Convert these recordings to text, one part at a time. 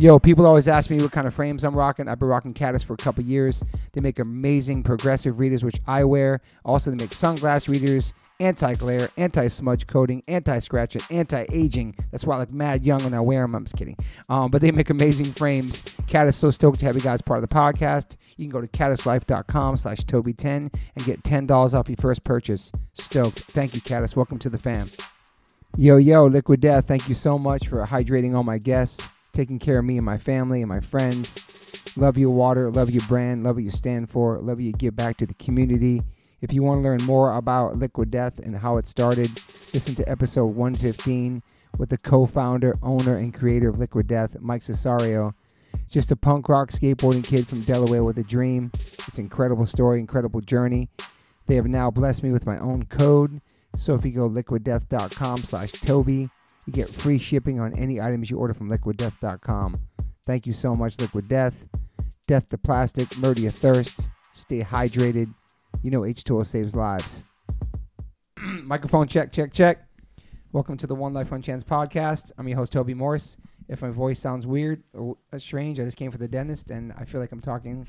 Yo, people always ask me what kind of frames I'm rocking. I've been rocking Caddis for a couple years. They make amazing progressive readers, which I wear. Also, they make sunglass readers, anti-glare, anti-smudge coating, anti-scratch, and anti-aging. That's why I look mad young when I wear them. I'm just kidding. Um, but they make amazing frames. Caddis so stoked to have you guys part of the podcast. You can go to caddislife.com slash Toby10 and get $10 off your first purchase. Stoked. Thank you, Caddis. Welcome to the fam. Yo, yo, Liquid Death, thank you so much for hydrating all my guests, taking care of me and my family and my friends. Love your water, love your brand, love what you stand for, love what you give back to the community. If you want to learn more about Liquid Death and how it started, listen to episode 115 with the co founder, owner, and creator of Liquid Death, Mike Cessario. Just a punk rock skateboarding kid from Delaware with a dream. It's an incredible story, incredible journey. They have now blessed me with my own code. So if you go liquiddeath.com slash Toby, you get free shipping on any items you order from liquiddeath.com. Thank you so much, Liquid Death. Death to plastic, murder your thirst, stay hydrated. You know H2O saves lives. Microphone check, check, check. Welcome to the One Life One Chance podcast. I'm your host, Toby Morse. If my voice sounds weird or uh, strange, I just came from the dentist and I feel like I'm talking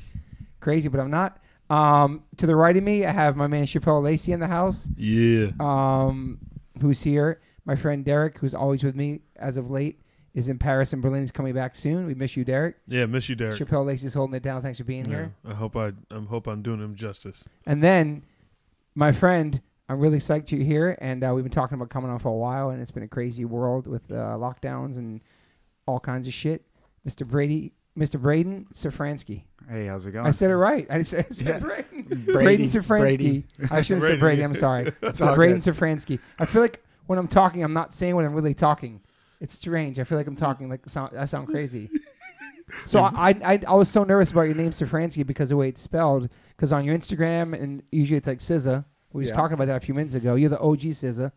crazy, but I'm not. Um, to the right of me, I have my man Chappelle Lacey in the house, Yeah. um, who's here. My friend Derek, who's always with me as of late, is in Paris and Berlin. He's coming back soon. We miss you, Derek. Yeah, miss you, Derek. Chappelle Lacey's holding it down. Thanks for being Yeah, here. I hope I I hope I'm doing him justice. And then, my friend, I'm really psyched you're here. And uh, we've been talking about coming on for a while, and it's been a crazy world with uh, lockdowns and all kinds of shit. Mr. Brady, Mr. Braydon Szafranski. Hey, how's it going? I said it right. I said, I said Yeah. Braydon. Brady. Braydon Szafranski. Brady. I shouldn't say Brady. Brady. I'm sorry. It's So all Braydon good. Szafranski. I feel like when I'm talking, I'm not saying what I'm really talking. It's strange. I feel like I'm talking like sound, I sound crazy. So I, I I was so nervous about your name Szafranski because of the way it's spelled. Because on your Instagram and usually it's like SZA. We were just Yeah. talking about that a few minutes ago. You're the OG SZA.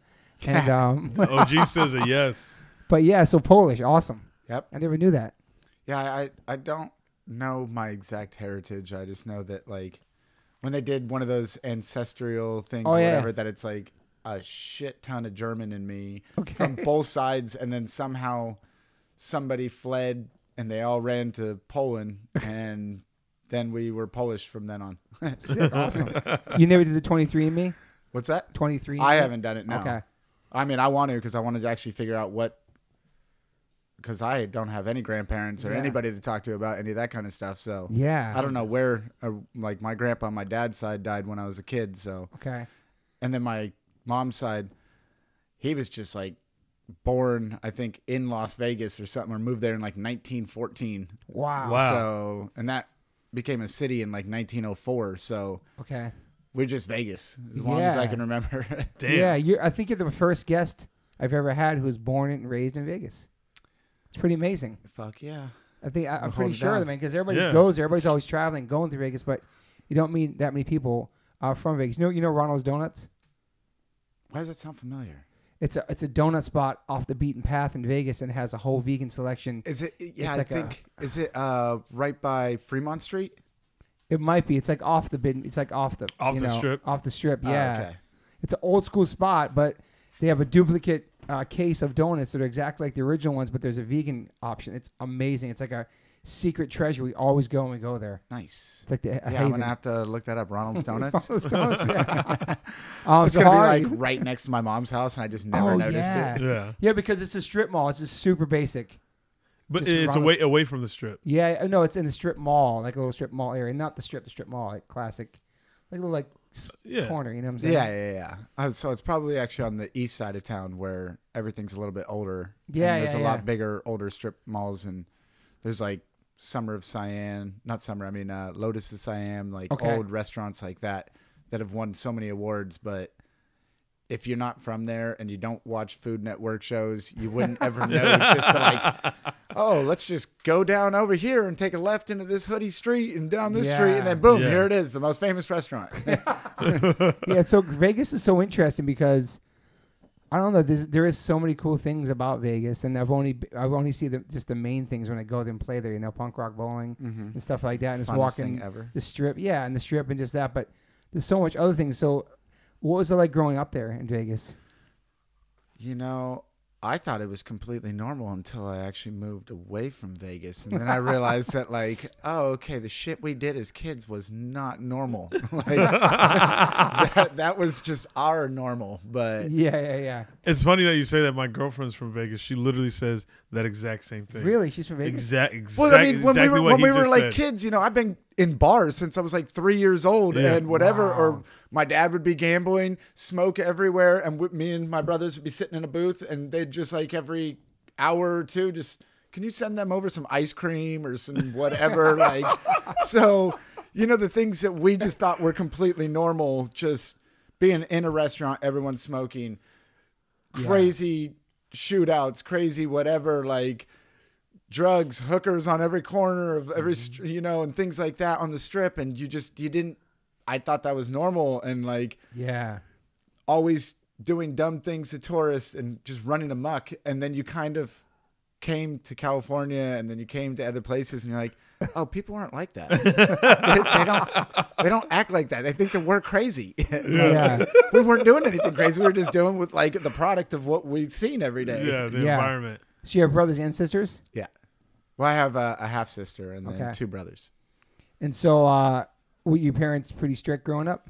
And um, OG says a yes. but yeah, so Polish, awesome. Yep. I never knew that. Yeah, I I don't know my exact heritage. I just know that like when they did one of those ancestral things Oh, or yeah. whatever, that it's like a shit ton of German in me Okay. from both sides, and then somehow somebody fled and they all ran to Poland, and then we were Polish from then on. Awesome. You never did the 23andMe? What's that? 23. I haven't done it now. Okay. I mean, I want to because I wanted to actually figure out what. Because I don't have any grandparents or Yeah. anybody to talk to about any of that kind of stuff. So Yeah. I don't know where. Uh, like my grandpa on my dad's side died when I was a kid. So Okay. and then my mom's side, he was just like born, I think, in Las Vegas or something, or moved there in like 1914. Wow. Wow. So and that became a city in like 1904. So Okay. we're just Vegas as long as I can remember. Damn. Yeah, you're, I think you're the first guest I've ever had who was born and raised in Vegas. It's pretty amazing. Fuck yeah. I think I, I'm pretty sure of down. it, man, because everybody Yeah. goes there. Everybody's always traveling, going through Vegas, but you don't meet that many people uh, from Vegas. You know, you know Ronald's Donuts. Why does that sound familiar? It's a it's a donut spot off the beaten path in Vegas, and it has a whole vegan selection. Is it? Yeah, It's I like a- think. is it uh right by Fremont Street? It might be. It's like off the bid. It's like off the Off you the know, strip? Off the strip. Oh, Yeah. okay. It's an old school spot, but they have a duplicate uh, case of donuts that are exactly like the original ones, but there's a vegan option. It's amazing. It's like a secret treasure. We always go when we go there. Nice. It's like the a Yeah, I'm gonna have to look that up. Ronald's Donuts. Ronald's Donuts, yeah. um, it's so gonna how be like right next to my mom's house, and I just never Oh, noticed yeah. it. Yeah. Yeah, because it's a strip mall. It's just super basic. But Just it's Ronald- away away from the strip. Yeah, uh, no, it's in the strip mall, like a little strip mall area, not the strip, the strip mall, like classic, like a little like Yeah. corner. You know what I'm saying? Yeah, yeah, yeah. Uh, so it's probably actually on the east side of town where everything's a little bit older. and Yeah, there's yeah, a yeah. lot bigger, older strip malls, and there's like Summer of Siam, not Summer. I mean, uh, Lotus of Siam, like Okay. old restaurants like that that have won so many awards, but. If you're not from there and you don't watch Food Network shows, you wouldn't ever know just like, oh, let's just go down over here and take a left into this hoodie street and down this street, and then boom, Yeah. here it is, the most famous restaurant. yeah. So Vegas is so interesting because I don't know. There's, there is so many cool things about Vegas, and I've only I've only see the just the main things when I go there and play there. You know, punk rock bowling mm-hmm. and stuff like that, and just walking ever. the strip. Yeah, and the strip and just that. But there's so much other things. So, what was it like growing up there in Vegas? You know, I thought it was completely normal until I actually moved away from Vegas, and then I realized that like, oh, okay, the shit we did as kids was not normal. like that, that was just our normal. But Yeah, yeah, yeah. It's funny that you say that. My girlfriend's from Vegas. She literally says that exact same thing. Really? She's from Vegas? Exact. Exact. well, I mean, when exactly we were when we were like said. kids, you know, I've been in bars since I was like three years old, Yeah. and whatever. Wow. Or my dad would be gambling, smoke everywhere, and w- me and my brothers would be sitting in a booth, and they'd just like every hour or two, just can you send them over some ice cream or some whatever, like so. You know the things that we just thought were completely normal, just being in a restaurant, everyone smoking, Yeah. crazy shootouts, crazy whatever, like drugs, hookers on every corner of every, mm-hmm. str you know, and things like that on the strip. And you just, you didn't, I thought that was normal and like Yeah. always doing dumb things to tourists and just running amok. And then you kind of came to California and then you came to other places and you're like, oh, people aren't like that. they, they don't, they don't act like that. They think that we're crazy. Yeah. we weren't doing anything crazy. We were just doing with like the product of what we've seen every day. Yeah, the Yeah. environment. So you have brothers and sisters? Yeah. Well, I have a, a half sister and then Okay. two brothers. And so uh were your parents pretty strict growing up?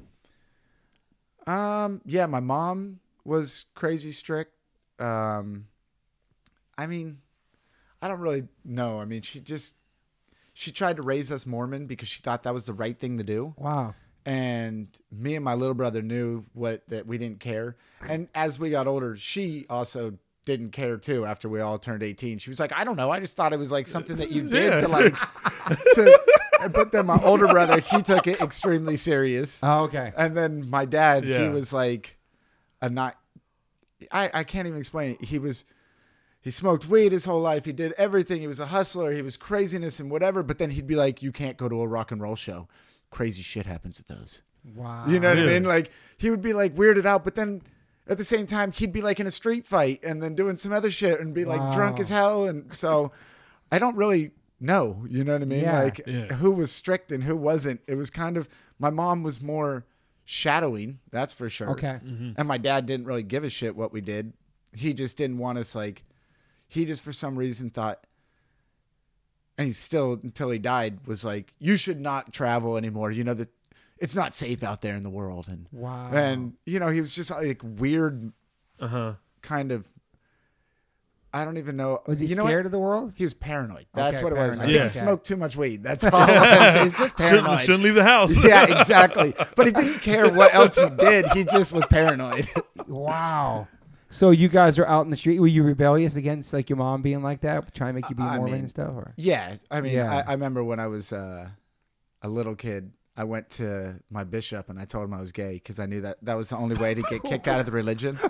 Um, yeah, my mom was crazy strict. Um, I mean, I don't really know. I mean, she just she tried to raise us Mormon because she thought that was the right thing to do. Wow. And me and my little brother knew what that we didn't care. And as we got older, she also didn't care too. After we all turned eighteen, she was like, "I don't know. I just thought it was like something that you did Yeah. to like." to, but then my older brother, he took it extremely serious. Oh, okay. And then my dad, he was like a not I, I can't even explain it. He was he smoked weed his whole life. He did everything. He was a hustler. He was craziness and whatever. But then he'd be like, You can't go to a rock and roll show. Crazy shit happens at those. Wow. You know what I mean? Like he would be like weirded out, but then at the same time he'd be like in a street fight and then doing some other shit and be like drunk as hell. And so I don't really know. You know what I mean? Yeah. Like Yeah. who was strict and who wasn't. It was kind of my mom was more shadowing, that's for sure. Okay. Mm-hmm. And my dad didn't really give a shit what we did. He just didn't want us like he just for some reason thought and he still until he died was like, You should not travel anymore. You know that it's not safe out there in the world and Wow. and you know, he was just like weird Uh huh. kind of I don't even know. was he you know what? scared of the world? He was paranoid. That's Okay, what it was. I paranoid. think he smoked too much weed. That's all it was. He's just Shouldn't, paranoid. shouldn't leave the house. yeah, exactly. But he didn't care what else he did. He just was paranoid. Wow. So you guys are out in the street. Were you rebellious against like your mom being like that, trying to make you be I Mormon mean, and stuff? Or yeah, I mean, Yeah. I, I remember when I was uh, a little kid. I went to my bishop and I told him I was gay because I knew that that was the only way to get kicked out of the religion.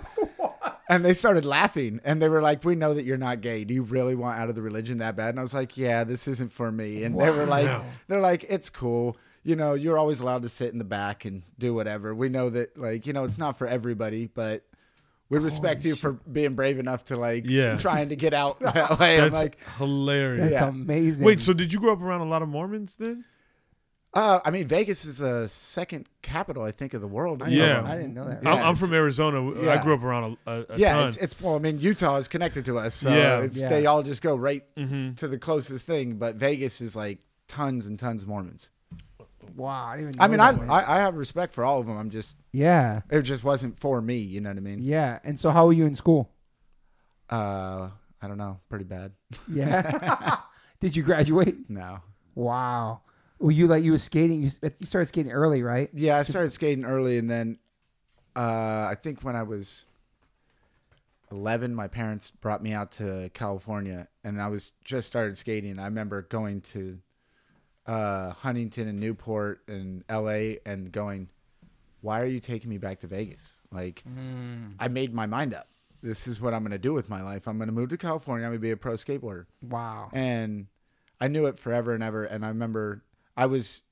And they started laughing and they were like, "We know that you're not gay. Do you really want out of the religion that bad?" And I was like, "Yeah, this isn't for me." And they were like, "They're like, it's cool. You know, you're always allowed to sit in the back and do whatever. We know that, like, you know, it's not for everybody, but." We respect you for being brave enough to like Yeah. trying to get out that way. I'm That's like, hilarious. that's Yeah. amazing. Wait, so did you grow up around a lot of Mormons then? Uh, I mean, Vegas is the second capital, I think, of the world. I didn't Yeah. know, I didn't know that. Yeah, I'm, I'm from Arizona. Yeah. I grew up around a, a, a yeah, ton. it's, it's well, I mean, Utah is connected to us, so Yeah. it's Yeah. they all just go right hmm to the closest thing. But Vegas is like tons and tons of Mormons. Wow. I, didn't even I mean, I. I I have respect for all of them. I'm just yeah. it just wasn't for me. You know what I mean? Yeah. And so how were you in school? Uh, I don't know, pretty bad. Yeah. Did you graduate? No. Wow. Were you like you were skating? You, you started skating early, right? Yeah, I started skating early, and then uh, I think when I was 11, my parents brought me out to California, and I was just started skating. I remember going to uh, Huntington and Newport and LA and going, "Why are you taking me back to Vegas?" Like, I made my mind up. This is what I'm going to do with my life. I'm going to move to California. I'm going to be a pro skateboarder Wow. and I knew it forever and ever. And I remember I was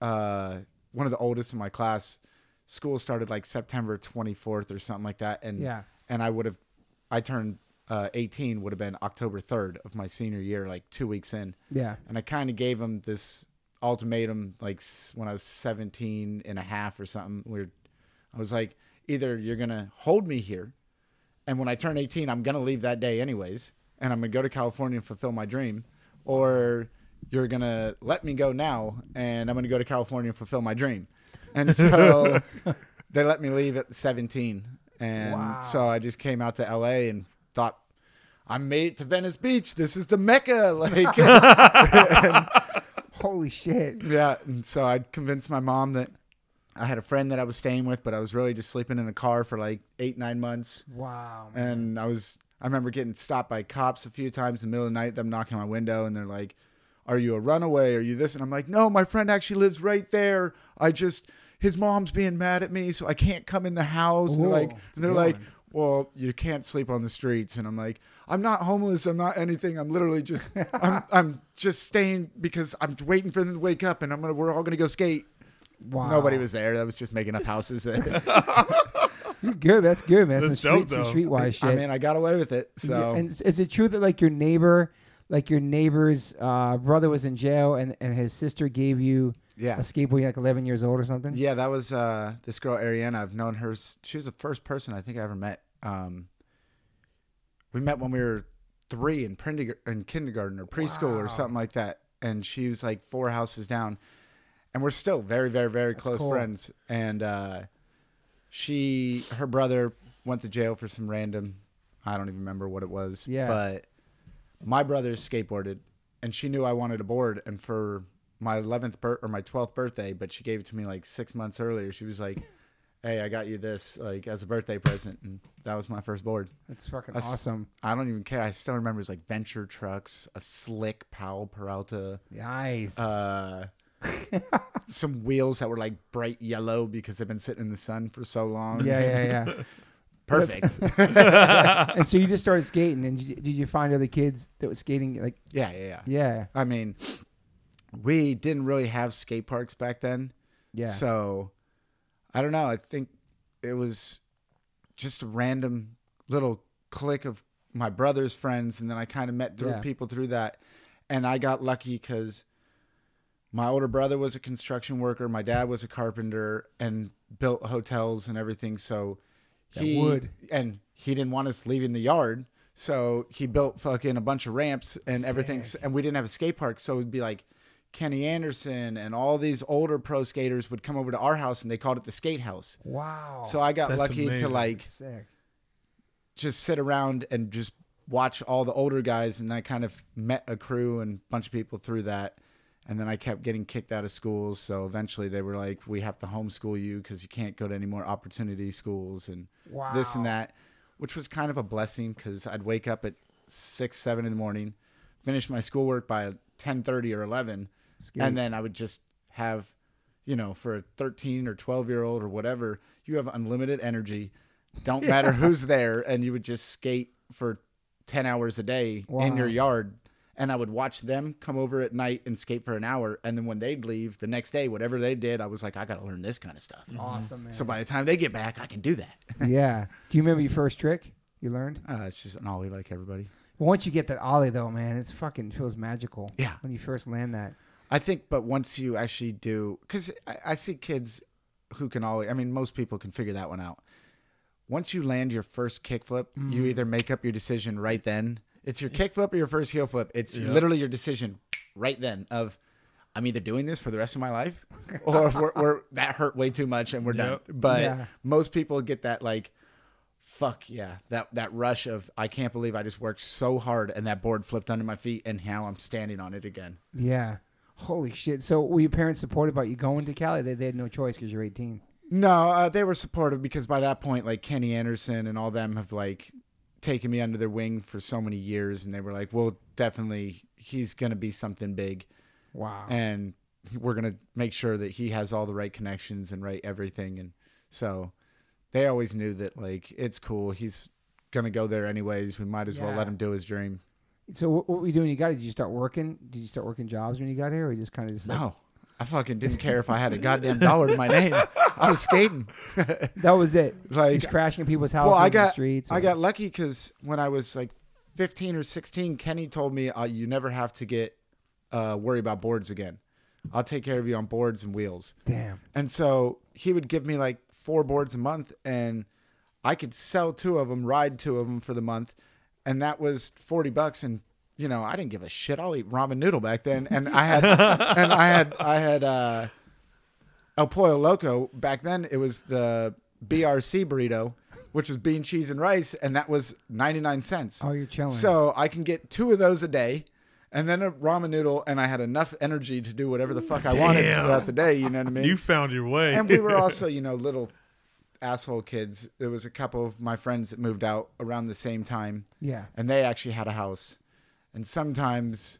uh, one of the oldest in my class. School started like September 24th or something like that, and Yeah. and I would have, I turned uh, 18 would have been October 3rd of my senior year, like two weeks in, Yeah. and I kind of gave him this ultimatum like when I was 17 and a half or something. Weird. I was like, either you're gonna hold me here and when I turn 18, I'm gonna leave that day anyways, and I'm gonna go to California and fulfill my dream, or you're gonna let me go now, and I'm gonna go to California and fulfill my dream, and so they let me leave at 17, and Wow. so I just came out to LA and thought. I made it to Venice Beach. This is the mecca. Like, Holy shit. yeah. And so I convinced my mom that I had a friend that I was staying with, but I was really just sleeping in the car for like eight, nine months. Wow. man. And I was, I remember getting stopped by cops a few times in the middle of the night, them knocking on my window, and they're like, Are you a runaway? Are you this? And I'm like, No, my friend actually lives right there. I just, his mom's being mad at me, so I can't come in the house. And they're like, and they're like, one. well, you can't sleep on the streets. And I'm like, I'm not homeless. I'm not anything. I'm literally just, I'm, I'm just staying because I'm waiting for them to wake up and I'm gonna, we're all gonna go skate. wow. Nobody was there. That was just making up houses. You're good. That's good, man. That's some street, dope, some streetwise shit. I mean, I got away with it. So Yeah, and is- is it true that like your neighbor, like your neighbor's uh, brother was in jail and, and his sister gave you yeah, a skateboard like 11 years old or something? yeah, that was uh, this girl Ariana. I've known her. She was the first person I think I ever met. Um, we met when we were three in, prendig- in kindergarten or preschool Wow. or something like that, and she was like four houses down, and we're still very, very, very That's close cool. friends. And uh, she, her brother, went to jail for some random. I don't even remember what it was. Yeah. but my brother skateboarded, and she knew I wanted a board, and for my 11th bir- or my 12th birthday, but she gave it to me like six months earlier. She was like, "Hey, I got you this like as a birthday present," and that was my first board. That's fucking awesome. I don't even care. I still remember it was like Venture Trucks, a slick Powell Peralta, Nice. uh, some wheels that were like bright yellow because they've been sitting in the sun for so long. yeah, yeah, yeah. perfect. and so you just started skating, and did you, did you find other kids that was skating? Like, yeah, yeah, yeah. yeah, I mean, we didn't really have skate parks back then. yeah. So I don't know. I think it was just a random little clique of my brother's friends, and then I kind of met through Yeah. people through that, and I got lucky because my older brother was a construction worker, my dad was a carpenter, and built hotels and everything. So That he wood. and he didn't want us leaving the yard. So he built fucking a bunch of ramps and everything, and we didn't have a skate park. So it'd be like Kenny Anderson and all these older pro skaters would come over to our house, and they called it the skate house. wow. So I got That's lucky to like sick. just sit around and just watch all the older guys, and I kind of met a crew and a bunch of people through that. And then I kept getting kicked out of schools, so eventually they were like, "We have to homeschool you because you can't go to any more opportunity schools and Wow. this and that," which was kind of a blessing because I'd wake up at six, seven in the morning, finish my schoolwork by ten thirty or eleven, and then I would just have, you know, for a 13 or 12 year old or whatever, you have unlimited energy. Don't matter who's there, and you would just skate for 10 hours a day in your yard. And I would watch them come over at night and skate for an hour. And then when they'd leave the next day, whatever they did, I was like, I got to learn this kind of stuff. awesome, man. So by the time they get back, I can do that. yeah. Do you remember your first trick you learned? Uh, it's just an ollie like everybody. Well, once you get that ollie, though, man, it's fucking feels magical. Yeah. When you first land that. I think, but once you actually do, because I, I see kids who can always, I mean, most people can figure that one out. Once you land your first kickflip, you either make up your decision right then. It's your kickflip or your first heel flip. It's Yeah. literally your decision right then of, I'm either doing this for the rest of my life or we're, we're, that hurt way too much and we're done. But Yeah. most people get that like, fuck yeah, that, that rush of, I can't believe I just worked so hard and that board flipped under my feet and now I'm standing on it again. Yeah. Holy shit. So were your parents supportive about you going to Cali? They, they had no choice because you're 18. No, uh, they were supportive because by that point, like Kenny Anderson and all them have like taken me under their wing for so many years, and they were like, "Well, definitely, he's gonna be something big, Wow. and we're gonna make sure that he has all the right connections and right everything." And so they always knew that like it's cool. He's gonna go there anyways. We might as well let him do his dream. so what, what were you doing? You got it? Did you start working? Did you start working jobs when you got here, or you just kind of just like, No, I fucking didn't care if I had a goddamn dollar to my name. I was skating. that was it? like just crashing in people's houses well, I in the got streets. I or- got lucky because when I was like 15 or 16, Kenny told me uh, you never have to get uh, worry about boards again. I'll take care of you on boards and wheels. damn. And so he would give me like four boards a month, and I could sell two of them, ride two of them for the month, and that was forty bucks. And you know, I didn't give a shit. I'll eat ramen noodle back then, and I had, and I had, I had uh, El Pollo Loco back then. It was the BRC burrito, which is bean, cheese, and rice, and that was ninety nine cents. Oh, you're chilling. So I can get two of those a day, and then a ramen noodle, and I had enough energy to do whatever the fuck I wanted Damn. throughout the day. You know what I mean? You found your way. and we were also, you know, little asshole kids. There was a couple of my friends that moved out around the same time, yeah. and they actually had a house. And sometimes,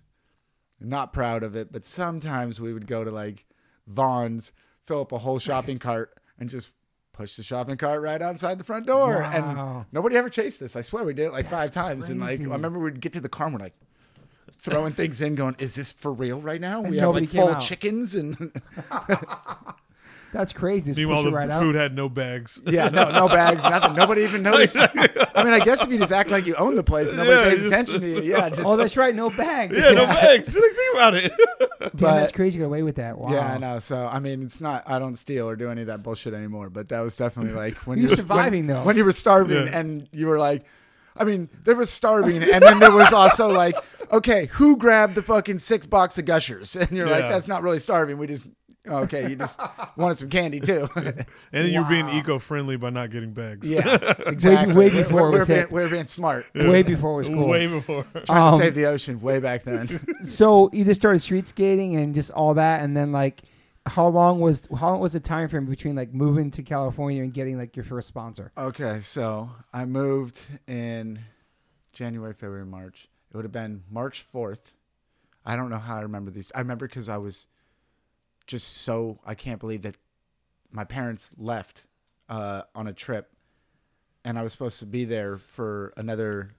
not proud of it, but sometimes we would go to like Vons, fill up a whole shopping cart, and just push the shopping cart right outside the front door. Wow. And nobody ever chased us. I swear we did it like five That's times. And like. I remember we'd get to the car and we're like throwing things in, going, "Is this for real right now? And we have like full out. chickens and." That's crazy. Just Meanwhile, push it the right out. food had no bags. Yeah, no, no bags, nothing. Nobody even noticed. I mean, I guess if you just act like you own the place, nobody Yeah, pays just- attention to you. Yeah, just Oh, that's right. No bags. Yeah, no bags. Like, think about it. Damn, but- that's crazy. You got away with that. Wow. yeah, I know. So I mean, it's not. I don't steal or do any of that bullshit anymore. But that was definitely like when You're you surviving, when, though. When you were starving Yeah. and you were like, I mean, there was starving, and then there was also like, okay, who grabbed the fucking six box of Gushers? And you're like, that's not really starving. We just. Okay, you just wanted some candy too. And then you're being Wow. eco-friendly by not getting bags. yeah, exactly. way We're- before it we're, was being, hip. we're being smart. Way before it was cool. Way before. Trying Um, to save the ocean way back then. So you just started street skating and just all that, and then like, how long was how long was the time frame between like moving to California and getting like your first sponsor? Okay, so I moved in January, February, March. It would have been March 4th. I don't know how I remember these. I remember because I was just so, I can't believe that my parents left uh, on a trip and I was supposed to be there for another,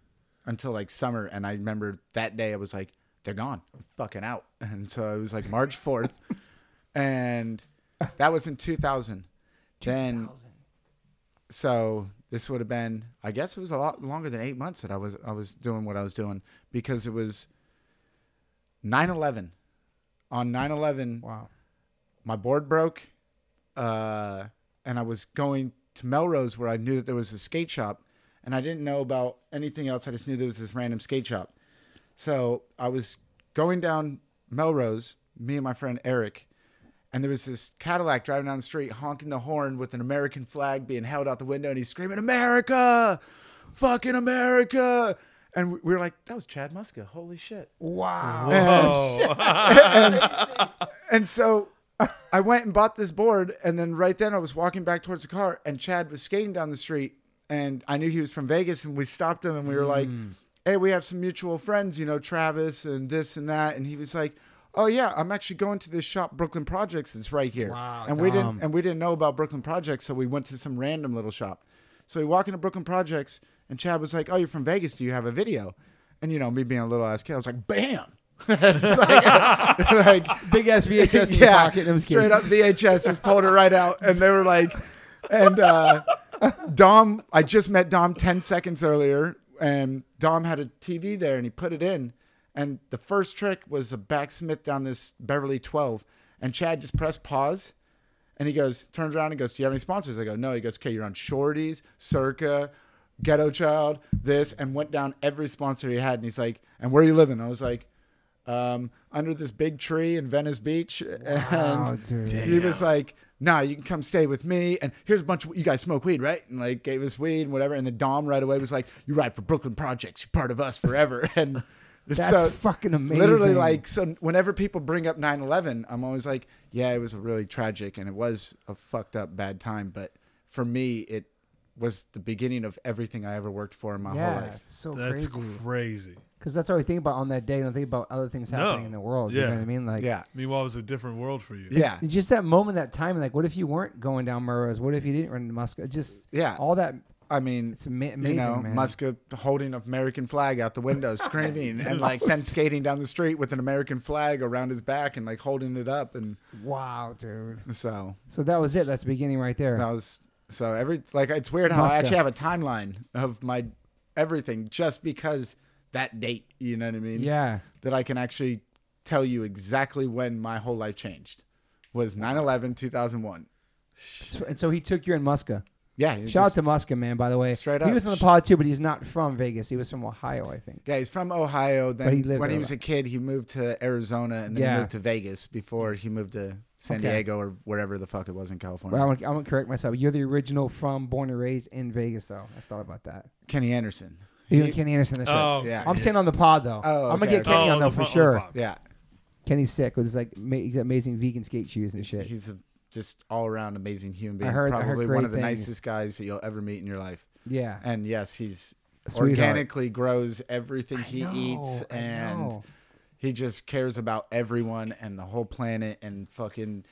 until like summer. And I remember that day I was like, they're gone. I'm fucking out. And so it was like March 4th. and that was in 2000. Then so this would have been i guess it was a lot longer than eight months that i was i was doing what i was doing because it was 9-11 on 9-11 Wow. My board broke uh, and i was going to melrose where i knew that there was a skate shop and i didn't know about anything else i just knew there was this random skate shop so i was going down melrose me and my friend eric and there was this Cadillac driving down the street honking the horn with an American flag being held out the window, and he's screaming, America! Fucking America! And we we were like, that was Chad Muska. Holy shit. Wow. Oh. And so I went and bought this board, and then right then I was walking back towards the car, and Chad was skating down the street, and I knew he was from Vegas, and we stopped him, and we were like, mm. "Hey, we have some mutual friends, you know, Travis and this and that," and he was like. Oh yeah, I'm actually going to this shop, Brooklyn Projects. It's right here, Wow, and we didn't and we didn't know about Brooklyn Projects, so we went to some random little shop. So we walk into Brooklyn Projects, and Chad was like, "Oh, you're from Vegas? Do you have a video?" And you know, me being a little ass kid, I was like, "Bam!" Like, like Big ass VHS in your pocket. It was straight up VHS, just pulled it right out, and they were like, and uh, Dom, I just met Dom ten seconds earlier, and Dom had a TV there, and he put it in, and the first trick was a backsmith down this Beverly Twelve, and Chad just pressed pause. And he goes, turns around and goes, Do you have any sponsors? I go, No. He goes, Okay, you're on Shorties, Circa, Ghetto Child, this, and went down every sponsor he had. And he's like, And where are you living? I was like, um, Under this big tree in Venice Beach. Wow, and dude. he was like, Nah, you can come stay with me. And here's a bunch of you guys smoke weed, right? And like gave us weed and whatever. And the Dom right away was like, You ride for Brooklyn Projects. You're part of us forever. And That's so fucking amazing. literally like so whenever people bring up 9-11 i'm always like yeah it was a really tragic and it was a fucked up bad time but for me it was the beginning of everything i ever worked for in my yeah, whole life it's so That's crazy. crazy. Because that's all I think about on that day. I don't think about other things No. happening in the world. You Yeah. know what I mean? Like, yeah Meanwhile, it was a different world for you. yeah it's just that moment, that time. Like, what if you weren't going down Melrose? What if you didn't run into Muska? Just yeah all that. i mean It's ama- you amazing, know man. muska uh, holding an american flag out the window screaming and like then skating down the street with an american flag around his back and like holding it up and Wow, dude. so So that was it. That's the beginning right there. That was so every like it's weird how Muska. I actually have a timeline of my everything just because that date, you know what I mean? Yeah. That I can actually tell you exactly when my whole life changed. Was 9/11 2001. And so he took you in Muska. Yeah, Shout just- out to Muska, man. By the way, Straight up. he was on the pod too, but he's not from Vegas. He was from Ohio, I think. Yeah, he's from Ohio. Then But he lived when he was a kid, he moved to Arizona and then Yeah. he moved to Vegas before he moved to San Okay. Diego or wherever the fuck it was in California. Well, I'm I'm gonna correct myself. You're the original from born and raised in Vegas, though. I thought about that. Kenny Anderson. Even He- Kenny Anderson. That's right. Oh, Yeah. I'm saying on the pod though. Oh, I'm gonna okay, get okay. Kenny Oh, on though oh, the for pod- sure. the pod. Yeah, Kenny's sick with his like ma- he's got amazing vegan skate shoes and shit. he's a just all around amazing human being. I heard- I heard Probably great one of the things. nicest guys that you'll ever meet in your life. Yeah, And yes, he's Sweetheart. organically grows everything I he know, eats I and know. he just cares about everyone and the whole planet and fucking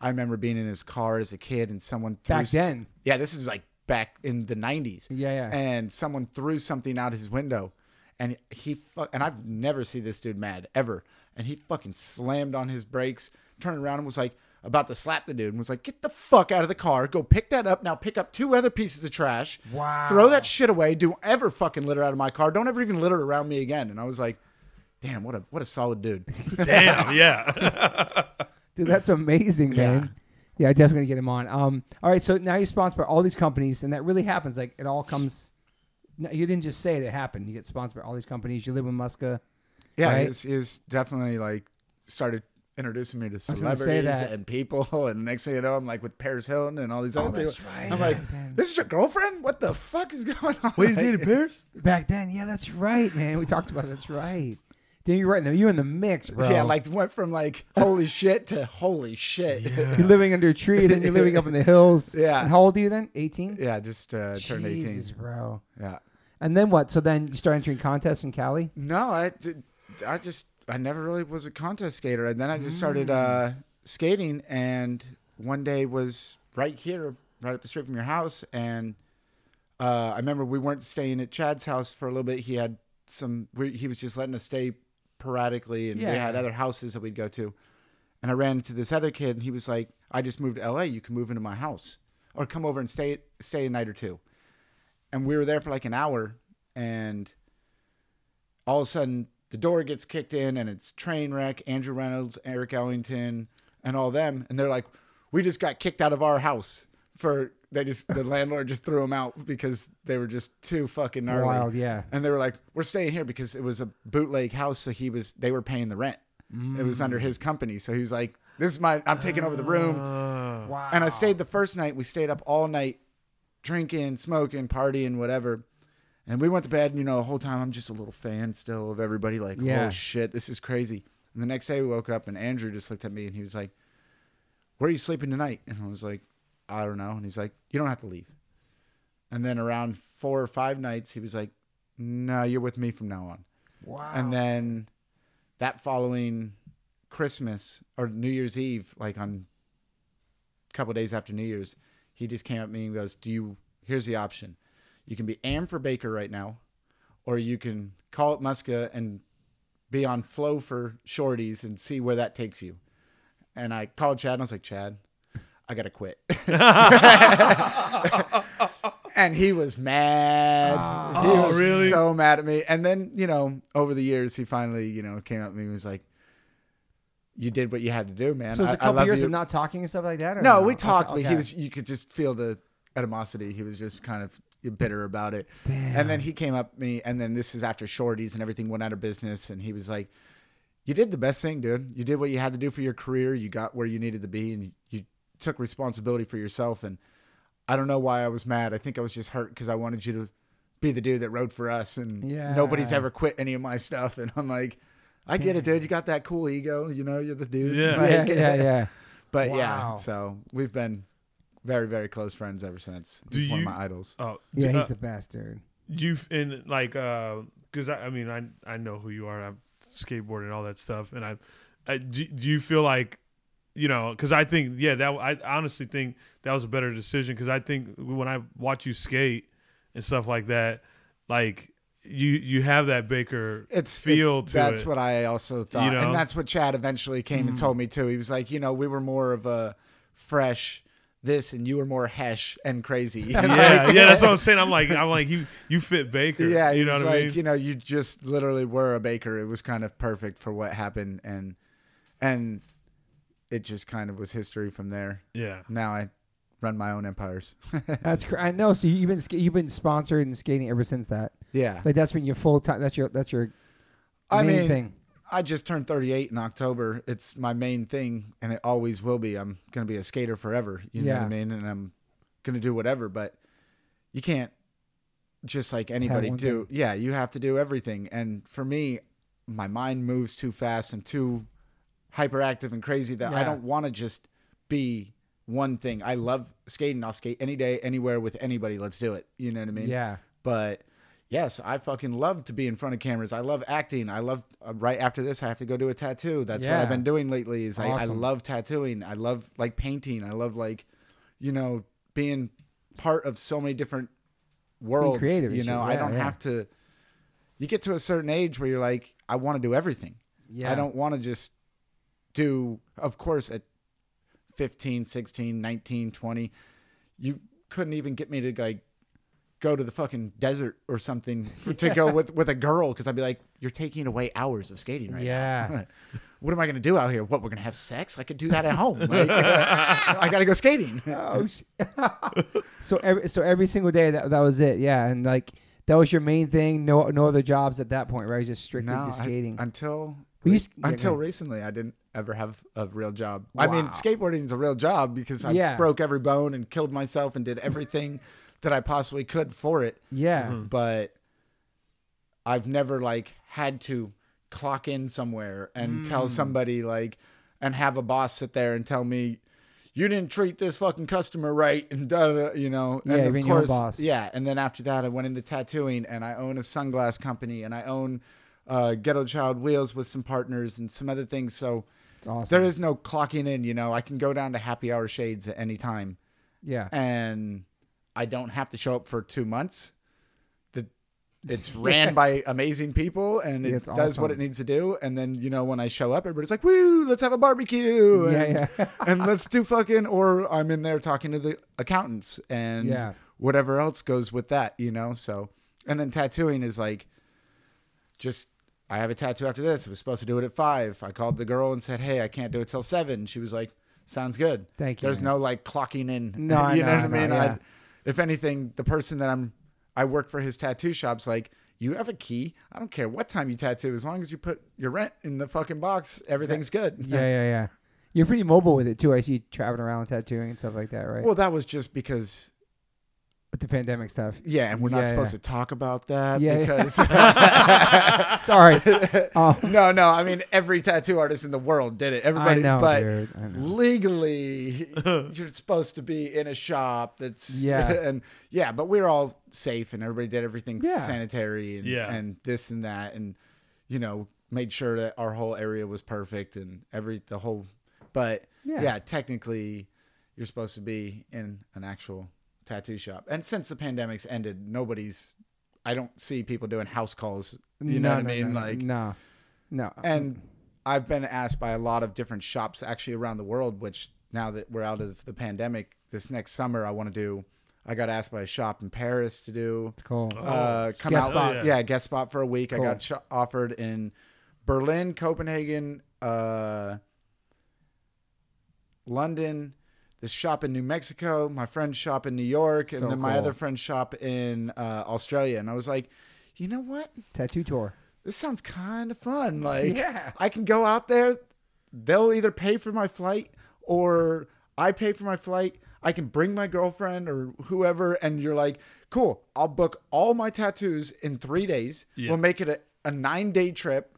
I remember being in his car as a kid and someone threw back s- then. Yeah, this is like back in the 90s. Yeah, yeah. And someone threw something out his window and he fuck and I've never seen this dude mad ever. And he fucking slammed on his brakes, turned around and was like about to slap the dude and was like, "Get the fuck out of the car. Go pick that up. Now pick up two other pieces of trash. Wow. Throw that shit away. Don't ever fucking litter out of my car. Don't ever even litter around me again." And I was like, "Damn, what a what a solid dude." Damn, yeah. Dude, that's amazing, man. Yeah, I definitely gonna get him on. Um, all right, so now you're sponsored by all these companies, and that really happens. Like it all comes. No, you didn't just say it; it happened. You get sponsored by all these companies. You live with Muska. Yeah, Right? he, was, he was definitely like started introducing me to was say celebrities that. and people, and next thing you know, I'm like with Paris Hilton and all these other Oh, that's people. right. I'm like, Man. "This is your girlfriend? What the fuck is going on?" Wait, you Like, dated Paris? Back then, yeah, that's right, man. We talked about it. that's right. Damn, you're right. No, you're in the mix, bro. Yeah, like went from like holy shit to holy shit. Yeah, you're living under a tree, then you're living up in the hills. Yeah. And how old are you then? 18. Yeah, just uh, turned 18. Jesus, bro. Yeah. And then what? So then you start entering contests in Cali. No, I, did- I just I never really was a contest skater, and then I just started uh, Mm. skating, and one day was right here, right up the street from your house, and uh, I remember we weren't staying at Chad's house for a little bit. He had some, we, he was just letting us stay sporadically, and we Yeah. had other houses that we'd go to, and I ran into this other kid, and he was like, "I just moved to L.A. You can move into my house, or come over and stay stay a night or two. And we were there for like an hour, and all of a sudden the door gets kicked in and it's train wreck andrew reynolds eric ellington and all them and they're like we just got kicked out of our house for they just the landlord just threw them out because they were just too fucking gnarly Wild, yeah. and they were like we're staying here because it was a bootleg house so he was they were paying the rent it was under his company so he was like this is my i'm taking over the room Uh, Wow. and I stayed the first night. We stayed up all night, drinking, smoking, partying, whatever. And we went to bed. And, you know, the whole time I'm just a little fan still of everybody. Like, Yeah. oh shit, this is crazy. And the next day we woke up and Andrew just looked at me and he was like, "Where are you sleeping tonight?" And I was like, "I don't know." And he's like, "You don't have to leave." And then around four or five nights, he was like, "No, you're with me from now on." Wow. And then that following Christmas or New Year's Eve, like on a couple days after New Year's, he just came up to me and goes, "Do you? Here's the option. You can be Am for Baker right now, or you can call it Muska and be on flow for shorties and see where that takes you." And I called Chad and I was like, "Chad, I gotta quit." and he was mad. Ah. he Oh, was really? so mad at me. And then, you know, over the years, he finally, you know, came up to me and was like, "You did what you had to do, man." so it's I- a I couple love years you." of not talking and stuff like that. Or No, no, we Okay, talked, but okay. he was. You could just feel the animosity. He was just kind of bitter about it. Damn. And then he came up to me, and then this is after Shorties and everything went out of business, and he was like, "You did the best thing, dude. You did what you had to do for your career. You got where you needed to be, and you took responsibility for yourself." And I don't know why I was mad. I think I was just hurt because I wanted you to be the dude that rode for us, and Yeah. nobody's ever quit any of my stuff. And I'm like, I get it, dude. You got that cool ego. You know, you're the dude. Yeah. yeah, Like, yeah, yeah. but Wow. yeah, so we've been very, very close friends ever since. Do He's one of you- my idols. oh, Yeah, uh, he's the best, dude. you in like uh because I, I mean I I know who you are I'm skateboarding and all that stuff and I, I do, do you feel like you know because I think yeah that I honestly think that was a better decision because I think when I watch you skate and stuff like that like you you have that Baker It's feel it's- to that's it. what I also thought, You know? and that's what Chad eventually came Mm-hmm. and told me too. He was like, you know, we were more of a fresh this, and you were more hesh and crazy. yeah yeah that's what I'm saying I'm like I'm like you you fit Baker Yeah, you know what like, I mean you know, you just literally were a baker. It was kind of perfect for what happened, and and it just kind of was history from there. yeah Now I run my own empires. That's cr- I know. So you've been ska- you've been sponsored and skating ever since that. yeah. Like that's been your full time. That's your that's your I main mean, thing. I just turned 38 in October. It's my main thing, and it always will be. I'm gonna be a skater forever. You know what I mean? And I'm gonna do whatever. But you can't just like anybody one do. Yeah, you have to do everything. And for me, my mind moves too fast and too hyperactive and crazy that I don't want to just be one thing. I love skating. I'll skate any day, anywhere with anybody. Let's do it. You know what I mean? yeah. But yes, I fucking love to be in front of cameras. I love acting. I love uh, right after this, I have to go do a tattoo. That's what I've been doing lately. Is I, I love tattooing. I love like painting. I love like, you know, being part of so many different worlds. creative you know, I don't yeah. have to. You get to a certain age where you're like, I want to do everything. Yeah. I don't want to just do, of course, at 15, 16, 19, 20, you couldn't even get me to like go to the fucking desert or something for, to go with, with a girl because I'd be like, you're taking away hours of skating right Yeah. now. what am I going to do out here? What, we're going to have sex? I could do that at home. Like, I got to go skating. Oh. so every so every single day that that was it. Yeah, and like that was your main thing. No no other jobs at that point, right? Just strictly No, just I- skating. until Well, you re- s- yeah, until go recently, I didn't ever have a real job. I mean, Wow. skateboarding is a real job because I Yeah. broke every bone and killed myself and did everything that I possibly could for it. yeah. But I've never like had to clock in somewhere and Mm. tell somebody like, and have a boss sit there and tell me. You didn't treat this fucking customer right, and da, da, da," you know. Yeah, and of your course, boss. yeah. And then after that, I went into tattooing, and I own a sunglass company, and I own uh, Ghetto Child Wheels with some partners and some other things. So awesome. there is no clocking in. You know, I can go down to happy hour shades at any time, yeah. and I don't have to show up for two months. The it's ran by amazing people, and it Yeah, does what it needs to do. And then you know, when I show up, everybody's like, "Woo, let's have a barbecue!" and, Yeah, yeah. and let's do fucking. Or I'm in there talking to the accountants and Yeah. whatever else goes with that, you know. So, and then tattooing is like, just I have a tattoo after this. I was supposed to do it at five. I called the girl and said, "Hey, I can't do it till 7. She was like, "Sounds good." Thank you. There's man. no like clocking in. No, I you know, know, what I mean. I- yeah. if anything, the person that I'm, I work for his tattoo shop's like, you have a key. I don't care what time you tattoo, as long as you put your rent in the fucking box, everything's good. Yeah, yeah, yeah. You're pretty mobile with it too. I see you traveling around tattooing and stuff like that, right? Well, that was just because, with the pandemic stuff. yeah, and we're not Yeah, supposed yeah. to talk about that Yeah, yeah. because. Sorry. Oh, no, no. I mean, every tattoo artist in the world did it. Everybody, I know, but dude. I know. legally, you're supposed to be in a shop that's Yeah. and yeah. But we're all safe, and everybody did everything Yeah. sanitary and Yeah. and this and that, and you know, made sure that our whole area was perfect and every the whole. But Yeah. yeah, technically, you're supposed to be in an actual tattoo shop. And since the pandemic's ended, nobody's. I don't see people doing house calls. You know what no, I mean? No, like no, no. and I've been asked by a lot of different shops actually around the world, which now that we're out of the pandemic, this next summer I want to do. I got asked by a shop in Paris to do it's cool. uh, come Guest out, spots. yeah, guest spot for a week. Cool. I got sh- offered in Berlin, Copenhagen, uh, London. This shop in New Mexico, my friend's shop in New York, and So then my cool. other friend's shop in uh, Australia. And I was like, you know what? Tattoo tour. This sounds kind of fun. Like, Yeah. I can go out there. They'll either pay for my flight or I pay for my flight. I can bring my girlfriend or whoever, and you're like, cool. I'll book all my tattoos in three days. Yeah. We'll make it a, a nine day trip.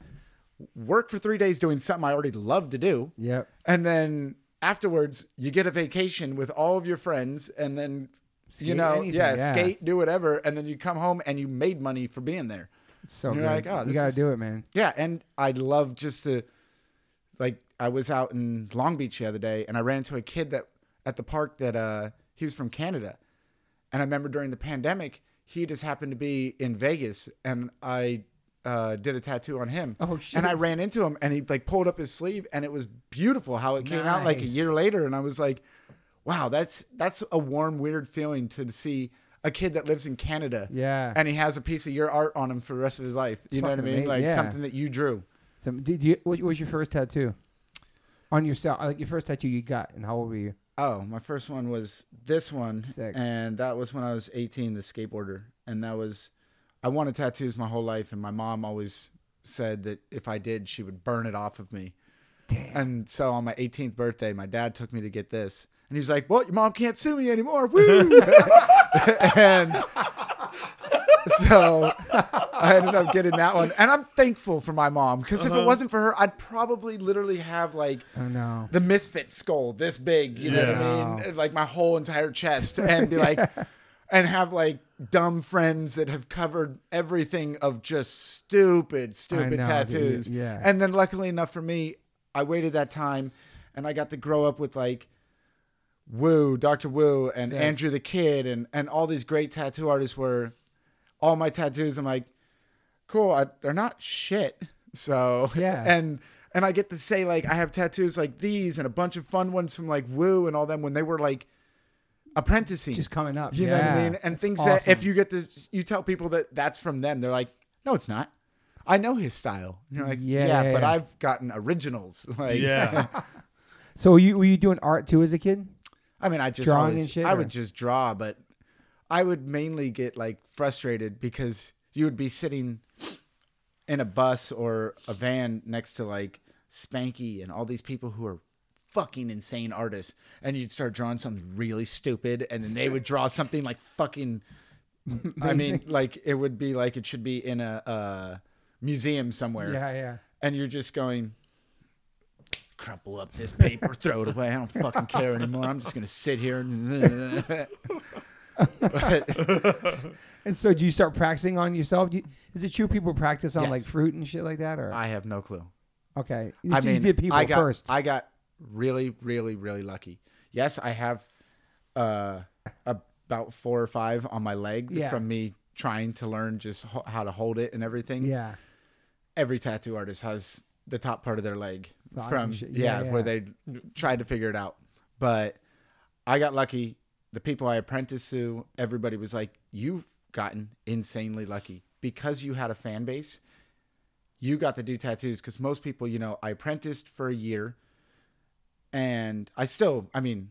Work for three days doing something I already love to do, Yep. and then afterwards you get a vacation with all of your friends, and then you know, anything, yeah, yeah. skate, do whatever, and then you come home and you made money for being there. It's so You're good. like, oh, you gotta is- do it, man. Yeah, and I'd love just to like I was out in Long Beach the other day and I ran into a kid that at the park that uh he was from Canada. And I remember during the pandemic, he just happened to be in Vegas and I uh, did a tattoo on him. Oh, shit. And I ran into him and he like pulled up his sleeve and it was beautiful how it came out like a year later and I was like, wow, that's that's a warm weird feeling to see a kid that lives in Canada Yeah. and he has a piece of your art on him for the rest of his life. You know what I mean? Like yeah. something that you drew. So, did you? What what was your first tattoo? On yourself, like your first tattoo you got, and how old were you? Oh, my first one was this one, Sick. and that was when I was 18, the skateboarder, and that was I wanted tattoos my whole life, and my mom always said that if I did, she would burn it off of me. Damn. And so on my 18th birthday, my dad took me to get this, and he was like, "Well, your mom can't sue me anymore." Woo! and so I ended up getting that one, and I'm thankful for my mom because if it uh-huh. wasn't for her, I'd probably literally have like Oh no. the misfit skull this big, you know what I mean? Like my whole entire chest and be like and have like dumb friends that have covered everything of just stupid, stupid know, tattoos. dude. Yeah. And then luckily enough for me, I waited that time and I got to grow up with like Woo, Dr. Woo and Sick. Andrew the Kid and and all these great tattoo artists were all my tattoos I'm like cool, I, they're not shit. So Yeah. and and I get to say like I have tattoos like these and a bunch of fun ones from like Woo and all them when they were like apprenticing. Just coming up. you know what I Yeah. mean? And That's things that if awesome. you get this, you tell people that that's from them. They're like, no, it's not. I know his style. And you're like, Yeah, yeah, yeah, but yeah. I've gotten originals. Like, Yeah. So were you were you doing art too as a kid? I mean, I just Drawing always, and shit, I or- would just draw, but I would mainly get like frustrated because you would be sitting in a bus or a van next to like Spanky and all these people who are fucking insane artists, and you'd start drawing something really stupid, and then they would draw something like fucking. I mean, like it would be like it should be in a, uh museum somewhere, Yeah, yeah. and you're just going crumple up this paper throw it away i don't fucking care anymore i'm just gonna sit here and but And so do you start practicing on yourself? Do you, is it true people practice on like fruit and shit like that? Or i have no clue okay, you, i you mean did people I got, first. i got really really really lucky yes i have uh about four or five on my leg Yeah. from me trying to learn just ho- how to hold it and everything yeah, every tattoo artist has the top part of their leg from shit. yeah, Yeah, where they tried to figure it out. But I got lucky. The people I apprenticed to, everybody was like, "You've gotten insanely lucky because you had a fan base. You got to do tattoos because most people, you know, I apprenticed for a year, and I still, I mean,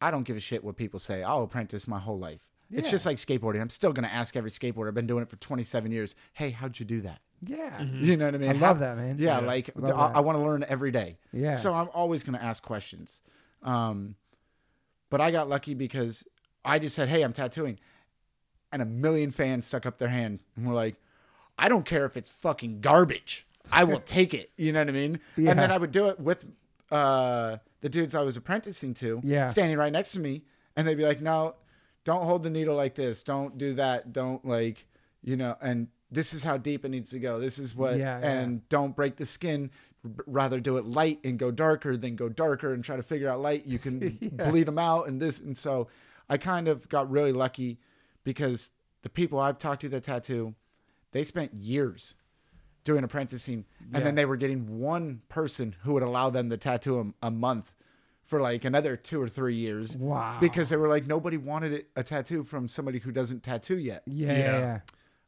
I don't give a shit what people say. I'll apprentice my whole life. It's just like skateboarding. I'm still gonna ask every skateboarder. I've been doing it for 27 years. Hey, how'd you do that? yeah. You know what I mean? I love that, man. Yeah, Yeah. like Love I. I want to learn every day. Yeah. So I'm always going to ask questions. Um, but I got lucky because I just said, "Hey, I'm tattooing," and a million fans stuck up their hand and were like, "I don't care if it's fucking garbage. I will take it." You know what I mean? Yeah. And then I would do it with uh, the dudes I was apprenticing to, Yeah. standing right next to me, and they'd be like, "No, don't hold the needle like this. Don't do that. Don't like, you know." And this is how deep it needs to go. This is what, Yeah, yeah. and don't break the skin. Rather do it light and go darker than go darker and try to figure out light. You can Yeah. bleed them out and this. And so I kind of got really lucky because the people I've talked to that tattoo, they spent years doing apprenticing and Yeah. then they were getting one person who would allow them to tattoo them a month for like another two or three years Wow. because they were like nobody wanted a tattoo from somebody who doesn't tattoo yet yeah, Yeah. yeah, yeah,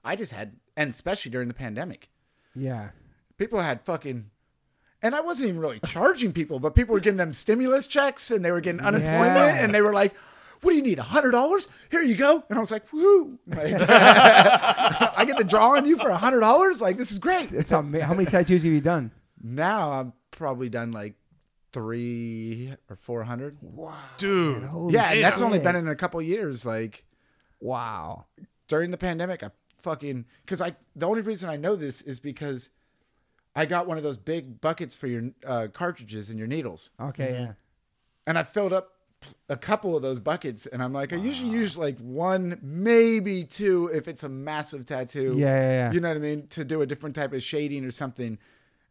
i just had and especially during the pandemic yeah. people had fucking and i wasn't even really charging people but people were getting them stimulus checks and they were getting unemployment Yeah. and they were like what do you need a hundred dollars? Here you go. And i was like woo. Like, i get to draw on you for a hundred dollars? Like this is great. It's ama- how many tattoos have you done? now i'm probably done like three or four hundred. Wow, Dude. Holy yeah and that's only been in a couple years like wow. during the pandemic, I fucking because I the only reason I know this is because I got one of those big buckets for your uh, cartridges and your needles, Okay, yeah. and I filled up a couple of those buckets, and I'm like, I usually use like one, maybe two, if it's a massive tattoo. Yeah, yeah, yeah. You know what I mean? To do a different type of shading or something,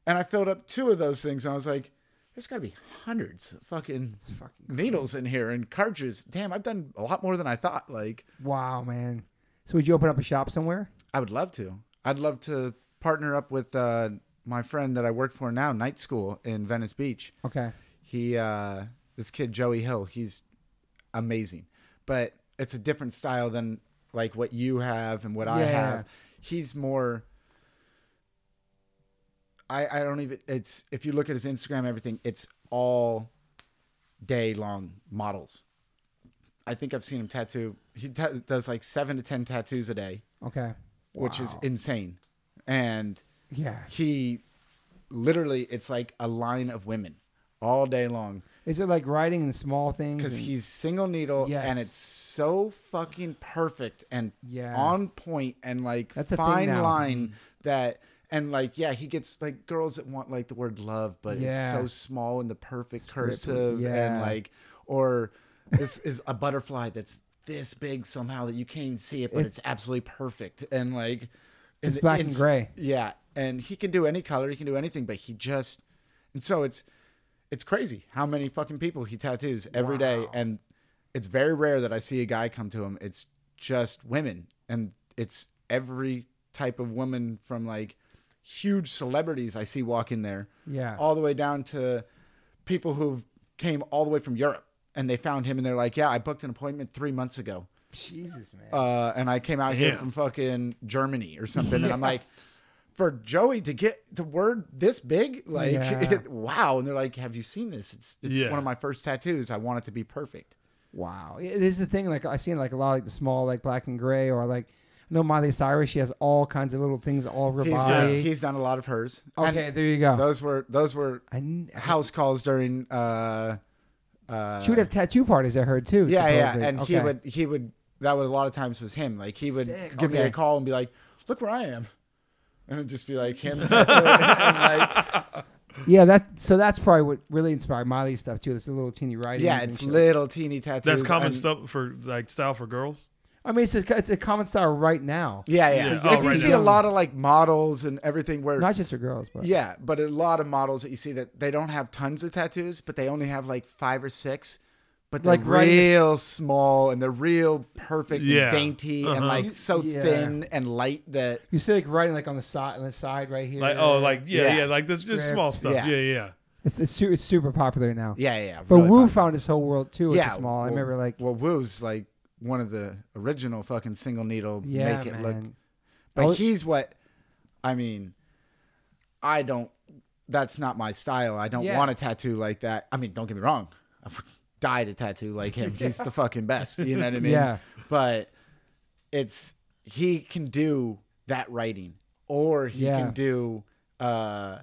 and I filled up two of those things, and I was like. There's got to be hundreds of fucking fucking needles in here and cartridges. Damn, I've done a lot more than I thought. Like, wow, man. So would you open up a shop somewhere? I would love to. I'd love to partner up with uh, my friend that I work for now, Night School in Venice Beach. Okay. He, uh, this kid Joey Hill, he's amazing, but it's a different style than like what you have and what I have. He's more. I I don't even. It's if you look at his Instagram, everything. It's all day long models. I think I've seen him tattoo. He ta- does like seven to ten tattoos a day, Okay. which is insane. And Yeah. he literally, it's like a line of women all day long Is it like writing in small things? because and- he's single needle Yes. and it's so fucking perfect and Yeah. on point and like That's fine. Mm-hmm. line that and like yeah he gets like girls that want like the word love but it's so small and the perfect Script, cursive yeah. and like or this is a butterfly that's this big somehow that you can't even see it but It's- it's, absolutely perfect and like It's black and gray. yeah and he can do any color he can do anything but he just and so it's it's crazy how many fucking people he tattoos every day, Wow. and it's very rare that I see a guy come to him. It's just women, and it's every type of woman from like huge celebrities I see walk in there, Yeah. all the way down to people who came all the way from Europe, and they found him, and they're like, "Yeah, I booked an appointment three months ago, Jesus, man. uh, and I came out here from fucking Germany or something," and I'm like. For Joey to get the word this big, like Yeah. wow! And they're like, "Have you seen this? It's it's Yeah. one of my first tattoos. I want it to be perfect." Wow, it is the thing. Like I seen like a lot like the small like black and gray or like No, know Miley Cyrus. She has all kinds of little things all over her He's body. done, he's done a lot of hers. And okay, there you go. those were those were I kn- house calls during. Uh, uh, she would have tattoo parties. I heard too. yeah, yeah, supposedly. and he would he would that would a lot of times was him. Like he would Sick, give me a call and be like, "Look where I am," and it'd just be like him. and like, Yeah, that so that's probably what really inspired Miley's stuff too. This little teeny writing. yeah, it's shit. little teeny tattoos. That's common and- stuff for like style for girls. I mean, it's a, it's a common style right now, Yeah, yeah. Yeah. If Oh, you right see now. a lot of like models and everything where not just for girls, but Yeah, but a lot of models that you see that they don't have tons of tattoos, but they only have like five or six. But they're Like writing real small and they're real perfect Yeah. and dainty and Uh-huh. like so Yeah. thin and light that you see like writing like on the side on the side right here. Like oh, like yeah, Yeah. yeah, like this just small stuff. Yeah. Yeah, yeah. it's it's, it's super popular now. yeah, yeah. yeah But really Woo fun. found his whole world too with yeah, the small. I remember like well, Woo's like one of the original fucking single needle yeah, make it man. look. But he's what I mean. I don't. That's not my style. I don't Yeah. want a tattoo like that. I mean, don't get me wrong. Die to tattoo like him. He's the fucking best. You know what I mean? Yeah. But it's he can do that writing, or he Yeah. can do uh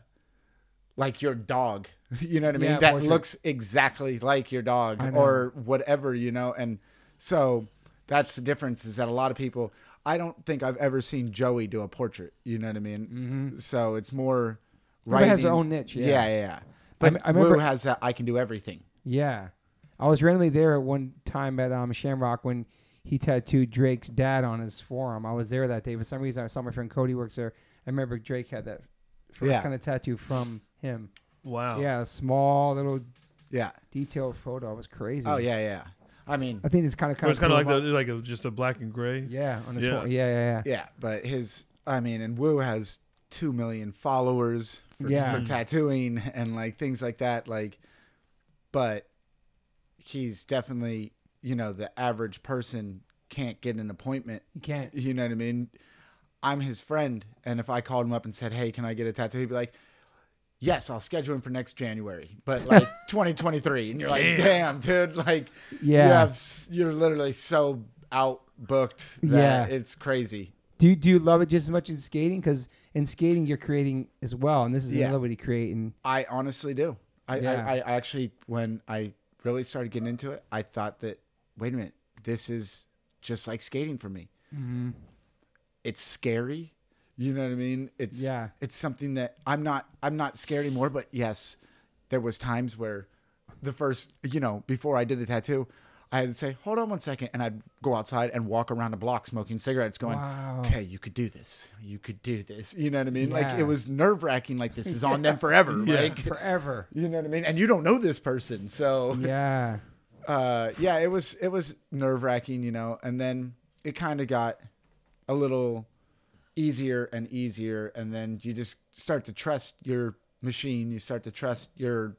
like your dog. You know what I mean? Yeah, that portrait. looks exactly like your dog, or whatever. You know, and so that's the difference. Is that a lot of people. I don't think I've ever seen Joey do a portrait. You know what I mean? Mhm. So it's more. Everybody has their own niche, yeah. yeah, yeah. But I remember- Woo has that. I can do everything. Yeah, I was randomly there at one time at um, Shamrock when he tattooed Drake's dad on his forearm. I was there that day. For some reason, I saw my friend Cody works there. I remember Drake had that first Yeah. kind of tattoo from him. Wow. Yeah, a small little Yeah. detailed photo. It was crazy. Oh yeah, yeah. I mean, I think it's kind of It kind was kind of like the, like a, just a black and gray. yeah on his Yeah. yeah. yeah yeah yeah yeah. But his, I mean, and Woo has two million followers for, Yeah. for tattooing and like things like that. Like, but he's definitely, you know, the average person can't get an appointment. you can't You know what I mean? I'm his friend, and if I called him up and said, "Hey, can I get a tattoo?" He'd be like, "Yes, I'll schedule him for next January, but like 2023." And you're like, Damn. "Damn, dude! Like, Yeah. you have, you're literally so out booked that Yeah. it's crazy." do you, do you love it just as much as skating because in skating you're creating as well and this is Yeah. another way to create and I honestly do. I, Yeah. I, I actually, when I really started getting into it, I thought that, wait a minute, this is just like skating for me. mm-hmm. It's scary. You know what I mean? It's Yeah. It's something that I'm not. I'm not scared anymore. But yes, there was times where the first, you know, before I did the tattoo, I had say, hold on one second, and I'd go outside and walk around a block smoking cigarettes, going, Wow. okay, you could do this. You could do this. You know what I mean? Like it was nerve wracking. Like this is on them forever. Yeah. Like forever you know what I mean? And you don't know this person. So yeah uh yeah, it was it was nerve wracking, you know, and then it kind of got a little easier and easier and then you just start to trust your machine, you start to trust your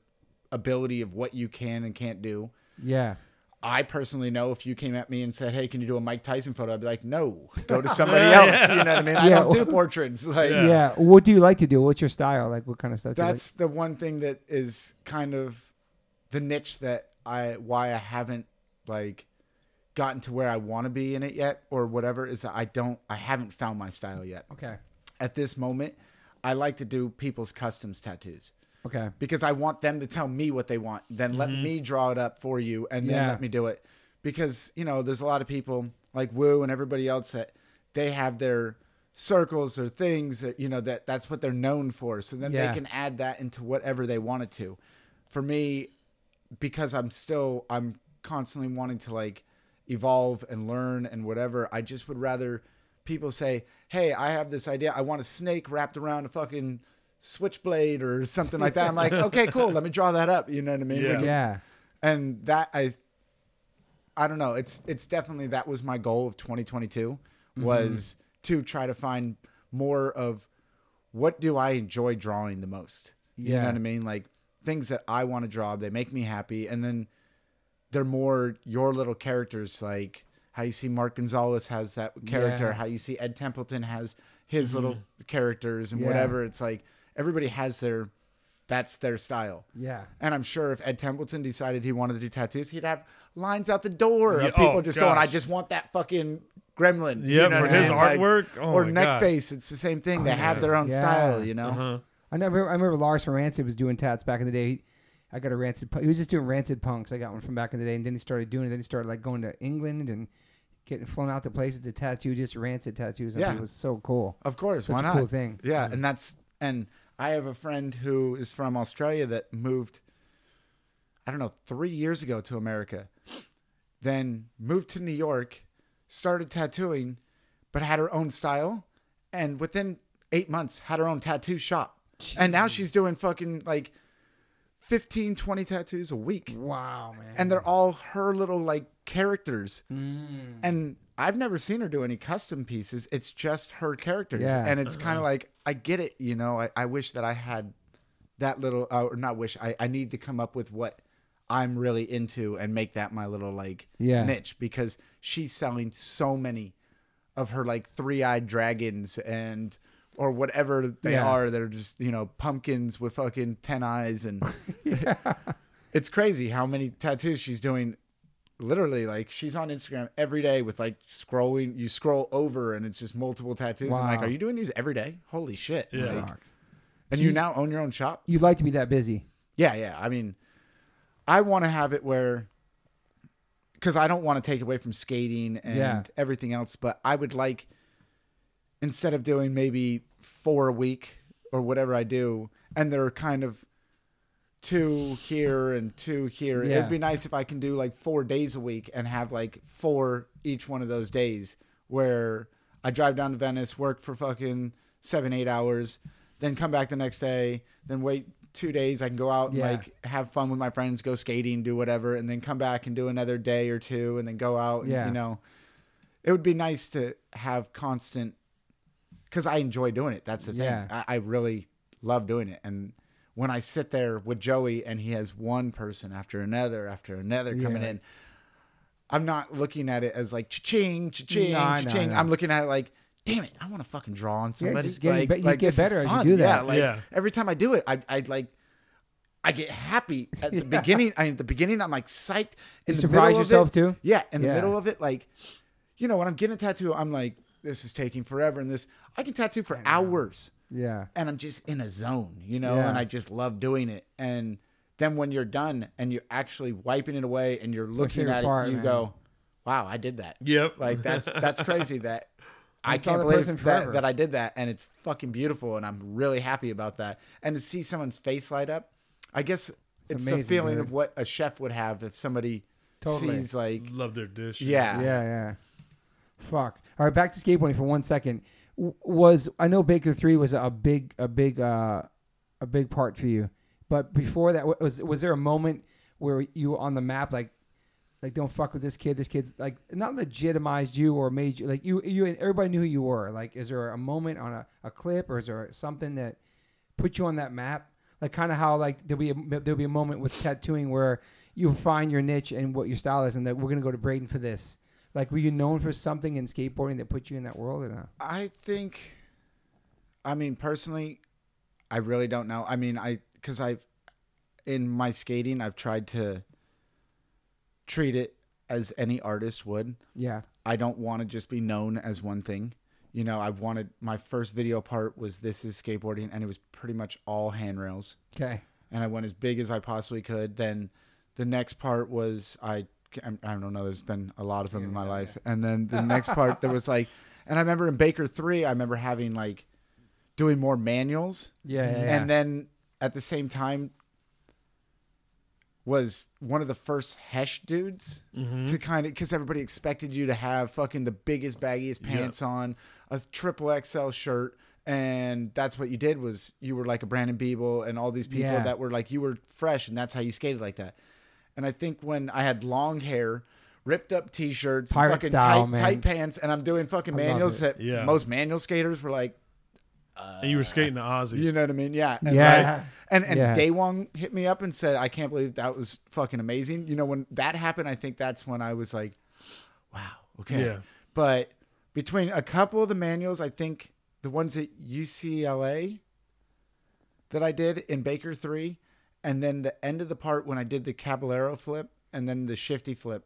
ability of what you can and can't do. yeah I personally know if you came at me and said, "Hey, can you do a Mike Tyson photo?" I'd be like, "No, go to somebody else." You know what I mean? I Yeah. don't do portraits. Like Yeah. yeah. what do you like to do what's your style like what kind of stuff do you like? that's the one thing that is kind of the niche that I why I haven't like gotten to where I want to be in it yet or whatever is that I don't I haven't found my style yet. Okay. At this moment, I like to do people's customs tattoos Okay. because I want them to tell me what they want. Then let mm-hmm. me draw it up for you and then Yeah. let me do it. Because, you know, there's a lot of people like Woo and everybody else that they have their circles or things that, you know, that that's what they're known for. So then Yeah. they can add that into whatever they wanted to. For me, because I'm still I'm constantly wanting to like evolve and learn and whatever, I just would rather people say, "Hey, I have this idea. I want a snake wrapped around a fucking switchblade or something like that." I'm like, "Okay, cool. Let me draw that up." You know what I mean? Yeah. can- Yeah. And that I I don't know. It's it's definitely that was my goal of 2022 mm-hmm. was to try to find more of what do I enjoy drawing the most. Yeah. You know what I mean? Like things that I want to draw, they make me happy, and then they're more your little characters, like how you see Mark Gonzalez has that character, Yeah. how you see Ed Templeton has his mm-hmm. little characters, and Yeah. whatever. It's like everybody has their that's their style. Yeah. And I'm sure if Ed Templeton decided he wanted to do tattoos, he'd have lines out the door Yeah, of people oh, just going, "I just want that fucking gremlin." Yeah, You know for what I his mean? Like- artwork. Oh or my neck God. face, it's the same thing. They have their own Yeah. style, you know. Uh-huh. I never. I remember Lars from Rancid was doing tats back in the day. He, I got a rancid. He was just doing rancid punks. I got one from back in the day, and then he started doing it. Then he started like going to England and getting flown out to places to tattoo just rancid tattoos. And Yeah. it was so cool. Of course, Such why a not? cool thing. Yeah, and that's and I have a friend who is from Australia that moved I don't know, 3 years ago to America. Then moved to New York, started tattooing, but had her own style and within 8 months had her own tattoo shop. And now she's doing fucking like 15 20 tattoos a week. Wow, man. And they're all her little like characters. Mm. And I've never seen her do any custom pieces. It's just her characters. Yeah. And it's kind of like, I get it. You know, I, I wish that I had that little, uh, or not wish, I, I need to come up with what I'm really into and make that my little like Yeah. niche because she's selling so many of her like three eyed dragons and, or whatever they Yeah. are. They're just, you know, pumpkins with fucking 10 eyes. And it's crazy how many tattoos she's doing literally like she's on Instagram every day with like scrolling you scroll over and it's just multiple tattoos. I'm like, are you doing these every day? Holy shit. Yeah. Like, and So you you- now own your own shop? You'd like to be that busy. Yeah, yeah. I mean I want to have it where because I don't want to take away from skating and Yeah. everything else, but I would like instead of doing maybe four a week or whatever I do, and they're kind of two here and two here. Yeah. It'd be nice if I can do like four days a week and have like four each one of those days where I drive down to Venice, work for fucking seven, eight hours, then come back the next day, then wait two days. I can go out and Yeah. like have fun with my friends, go skating, do whatever, and then come back and do another day or two and then go out. And, Yeah. You know, it would be nice to have constant because I enjoy doing it. That's the Yeah. thing. I, I really love doing it. And when I sit there with Joey and he has one person after another after another coming Yeah. in, I'm not looking at it as like cha-ching, cha-ching, No, cha-ching. I know. I'm looking at it like, damn it, I want to fucking draw on somebody. just getting like, be- you like, get better as you do that. Yeah, like Yeah. every time I do it, I I like I get happy at the beginning. I, at the beginning, I'm like psyched. In You the surprise yourself it- too? Yeah, in the middle of it, like you know, when I'm getting a tattoo, I'm like, this is taking forever, and this I can tattoo for hours, Yeah. and I'm just in a zone, you know, Yeah. and I just love doing it. And then when you're done and you're actually wiping it away and you're looking at part, it, you man. go, wow, I did that. Yep. Like that's that's crazy that I can't believe that, that I did that and it's fucking beautiful and I'm really happy about that. And to see someone's face light up, I guess it's, the amazing, feeling dude. of what a chef would have if somebody Totally. sees like Love their dish. yeah. Yeah, yeah. Fuck. All right, back to skateboarding for one second. Was I know Baker Three was a big, a big, uh, a big part for you, but before that, was was there a moment where you were on the map, like, like don't fuck with this kid. This kid's like not legitimized you or made you like you. You everybody knew who you were. Like, is there a moment on a, a clip or is there something that put you on that map? Like, kind of how like there'll be a, there'll be a moment with tattooing where you find your niche and what your style is, and that we're gonna go to Braydon for this. Like, were you known for something in skateboarding that put you in that world or not? I think, I mean, personally, I really don't know. I mean, I because I've in my skating, I've tried to treat it as any artist would. Yeah. I don't want to just be known as one thing. You know, I wanted my first video part was this is skateboarding, and it was pretty much all handrails. Okay. And I went as big as I possibly could. Then the next part was I I don't know. There's been a lot of them in my life. And then the next part there was like, and I remember in Baker three, I remember having like doing more manuals. Yeah. yeah, mm-hmm. yeah. And then at the same time was one of the first Hesh dudes mm-hmm. to kind of because everybody expected you to have fucking the biggest baggiest pants on, a triple XL shirt, and that's what you did was you were like a Brandon Biebel and all these people Yeah. that were like you were fresh and that's how you skated like that. And I think when I had long hair, ripped up t-shirts, Pirate fucking style, tight, man. tight pants, and I'm doing fucking I love manuals it. that Yeah. most manual skaters were like, and you were skating the Aussie. you know what I mean? Yeah. And Yeah. like- and and Yeah. Daewon hit me up and said, I can't believe that was fucking amazing. You know, when that happened, I think that's when I was like, wow, okay. Yeah. But between a couple of the manuals, I think the ones at UCLA that I did in Baker 3, and then the end of the part when I did the Caballero flip and then the shifty flip,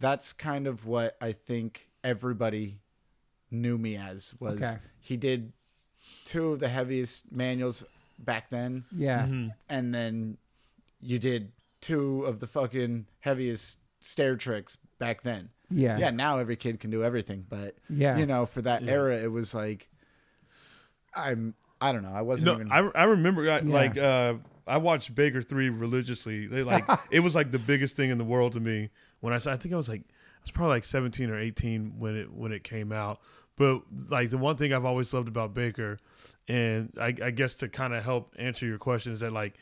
that's kind of what I think everybody knew me as was Okay. he did two of the heaviest manuals back then yeah. Mm-hmm. and then you did two of the fucking heaviest stair tricks back then. Yeah. Yeah, now every kid can do everything, but Yeah. you know, for that Yeah. era, it was like, I'm, I don't know, I wasn't No, even. I, I remember I, Yeah. like uh, I watched Baker Three religiously. They like it was like the biggest thing in the world to me when I saw. I think I was like I was probably like seventeen or eighteen when it when it came out. But like the one thing I've always loved about Baker, and I, I guess to kind of help answer your question is that like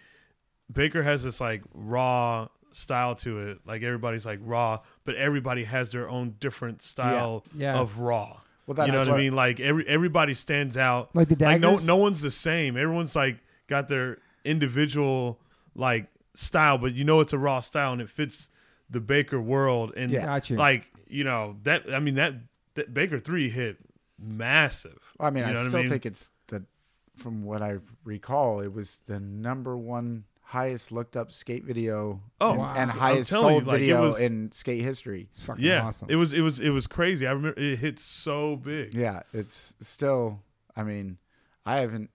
Baker has this like raw style to it. Like everybody's like raw, but everybody has their own different style Yeah. of raw. well, that's you know what, what I mean? Like every everybody stands out. Like the Like no no one's the same. Everyone's like got their individual like style, but you know it's a raw style and it fits the Baker world. And Yeah. Got you. like you know that I mean that, that Baker three hit massive. I mean, You I know what still mean? think it's the, from what I recall, it was the number one highest looked up skate video Oh, and, wow. and highest telling you, sold like, video was- in skate history. It's fucking yeah, awesome. it was it was it was crazy. I remember it hit so big. Yeah, it's still, I mean, I haven't,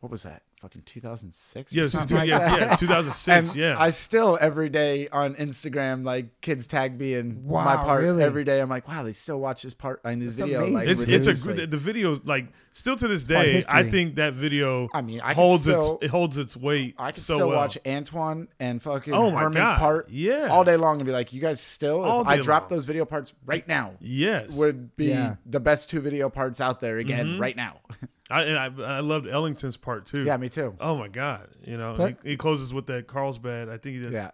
what was that? Fucking 2006? or Yeah, something two- like yeah, that? yeah, 2006. And yeah, I still every day on Instagram, like kids tag me in my part really? every day. I'm like, wow, they still watch this part in this That's video. amazing. Like, it's it's a religiously. good the video like still to this day. I think that video I mean, I holds still, its it holds its weight I can so still well. watch Antwuan and fucking Oh my Herman's God, part yeah. all day long and be like, you guys still, All if I day drop long. those video parts right now, Yes, would be Yeah. the best two video parts out there again Mhm. right now. I, and I I loved Ellington's part too. yeah, me too. Oh my god! You know, But- he, he closes with that Carlsbad. I think he does Yeah.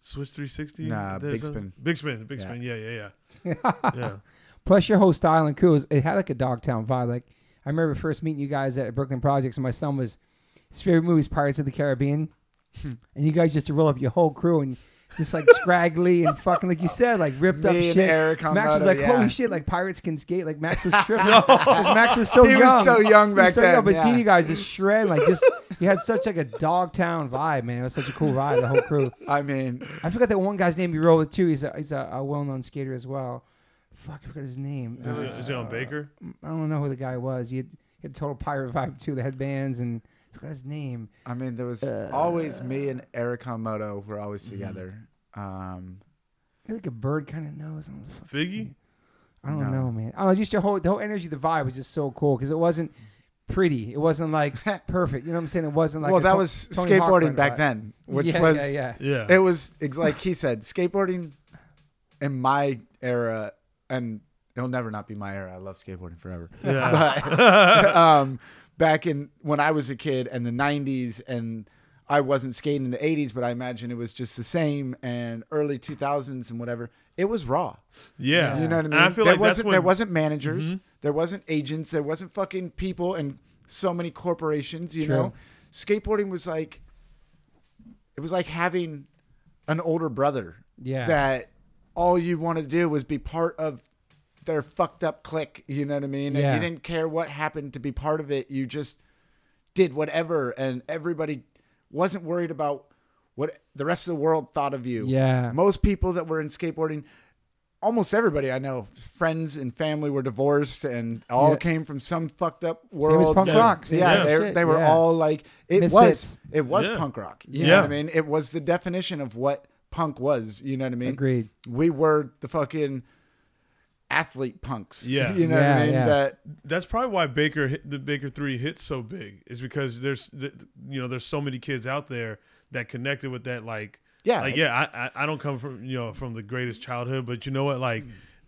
switch three sixty. Nah, big spin. Big spin. Big Yeah. spin. Yeah, yeah, yeah. yeah. Plus, your whole style and crew, was, it had like a Dogtown vibe. Like, I remember first meeting you guys at Brooklyn Projects, and my son was, his favorite movie is Pirates of the Caribbean. Hmm. and you guys just to roll up your whole crew and just like scraggly and fucking, like you said, like ripped up and shit. Eric on Max was Moto, like, yeah. holy shit, like pirates can skate. Like, Max was tripping. 'Cause Max was so He was so young He was back so then, young, but yeah. seeing you guys just shred, like, just, you had such like a Dogtown vibe, man. It was such a cool vibe, the whole crew. I mean, I forgot that one guy's name you roll with too. He's a, he's a, a well known skater as well. Fuck, I forgot his name. Is, it, is it on Baker? I don't know who the guy was. He had, he had total pirate vibe too. The headbands and I forgot his name. I mean, there was Uh, always me and Eric Hamoto were always Mm-hmm. together. Um, He had like a bird kind of nose. I don't know the fuck his Figgy? I don't No. know, man. I don't know. Just your whole the whole energy, the vibe was just so cool because it wasn't pretty. It wasn't like perfect. You know what I'm saying? It wasn't like well, that To- was Tony skateboarding kind back vibe. then, which yeah, was yeah, yeah. Yeah. it was ex- like he said, skateboarding in my era, and it'll never not be my era. I love skateboarding forever. yeah. But um, back in when I was a kid and the '90s, and I wasn't skating in the '80s, but I imagine it was just the same. And early 2000s and whatever, it was raw. yeah. You know what I mean? And I feel there like that's wasn't when there wasn't managers, Mhm. there wasn't agents, there wasn't fucking people and so many corporations. You True. know, skateboarding was like it was like having an older brother Yeah. that all you wanted to do was be part of their fucked up clique. You know what I mean? And Yeah. you didn't care what happened to be part of it. You just did whatever, and everybody wasn't worried about what the rest of the world thought of you. Yeah. Most people that were in skateboarding, almost everybody I know, friends and family were divorced and all Yeah. came from some fucked up world. Same world. as punk Yeah. rock. Same yeah, kind of they, they were yeah. all like it Misfits. was it was Yeah. punk rock. You Yeah. know what I mean? It was the definition of what punk was. You know what I mean? Agreed. We were the fucking athlete punks. Yeah. you know what I mean? yeah. That That's probably why Baker hit, the Baker Three hit so big is because there's the, you know there's so many kids out there that connected with that like yeah, like yeah I, I I don't come from you know from the greatest childhood but you know what like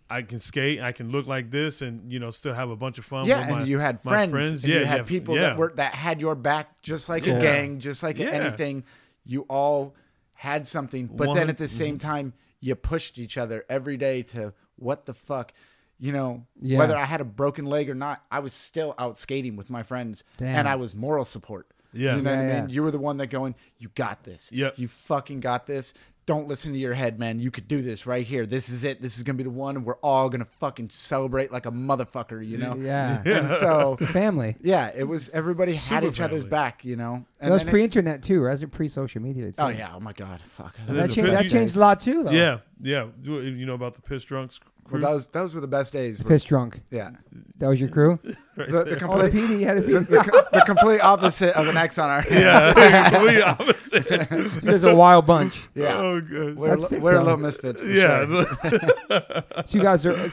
I can skate I can look like this and you know still have a bunch of fun yeah, with and my, you had my friends, friends. and yeah you had yeah, people yeah. that were that had your back, just like Yeah. a gang, just like Yeah. anything. You all had something, but One- then at the same mm-hmm. time, you pushed each other every day to what the fuck, you know. Yeah. Whether I had a broken leg or not, I was still out skating with my friends, Damn. and I was moral support. Yeah. you know Yeah, what I yeah. mean. You were the one that going, you got this. Yep. you fucking got this. Don't listen to your head, man. You could do this right here. This is it. This is gonna be the one, we're all gonna fucking celebrate like a motherfucker, you know. Yeah. And so Family. yeah, it was everybody had Super each other's back, you know. That was pre-internet too, right? It was pre-social media. Too. oh yeah, oh my god, fuck. That, changed, that changed a lot too, though. yeah yeah you you know about the piss drunks crew Well, those those were the best days. The piss drunk. Yeah, That was your crew. right the, the there. Oh, the complete PD had a PD. the, the complete opposite of an X on our yeah complete opposite You guys are a wild bunch. yeah. oh good We're, That's sick, we're though. little misfits. For yeah sure. So you guys are.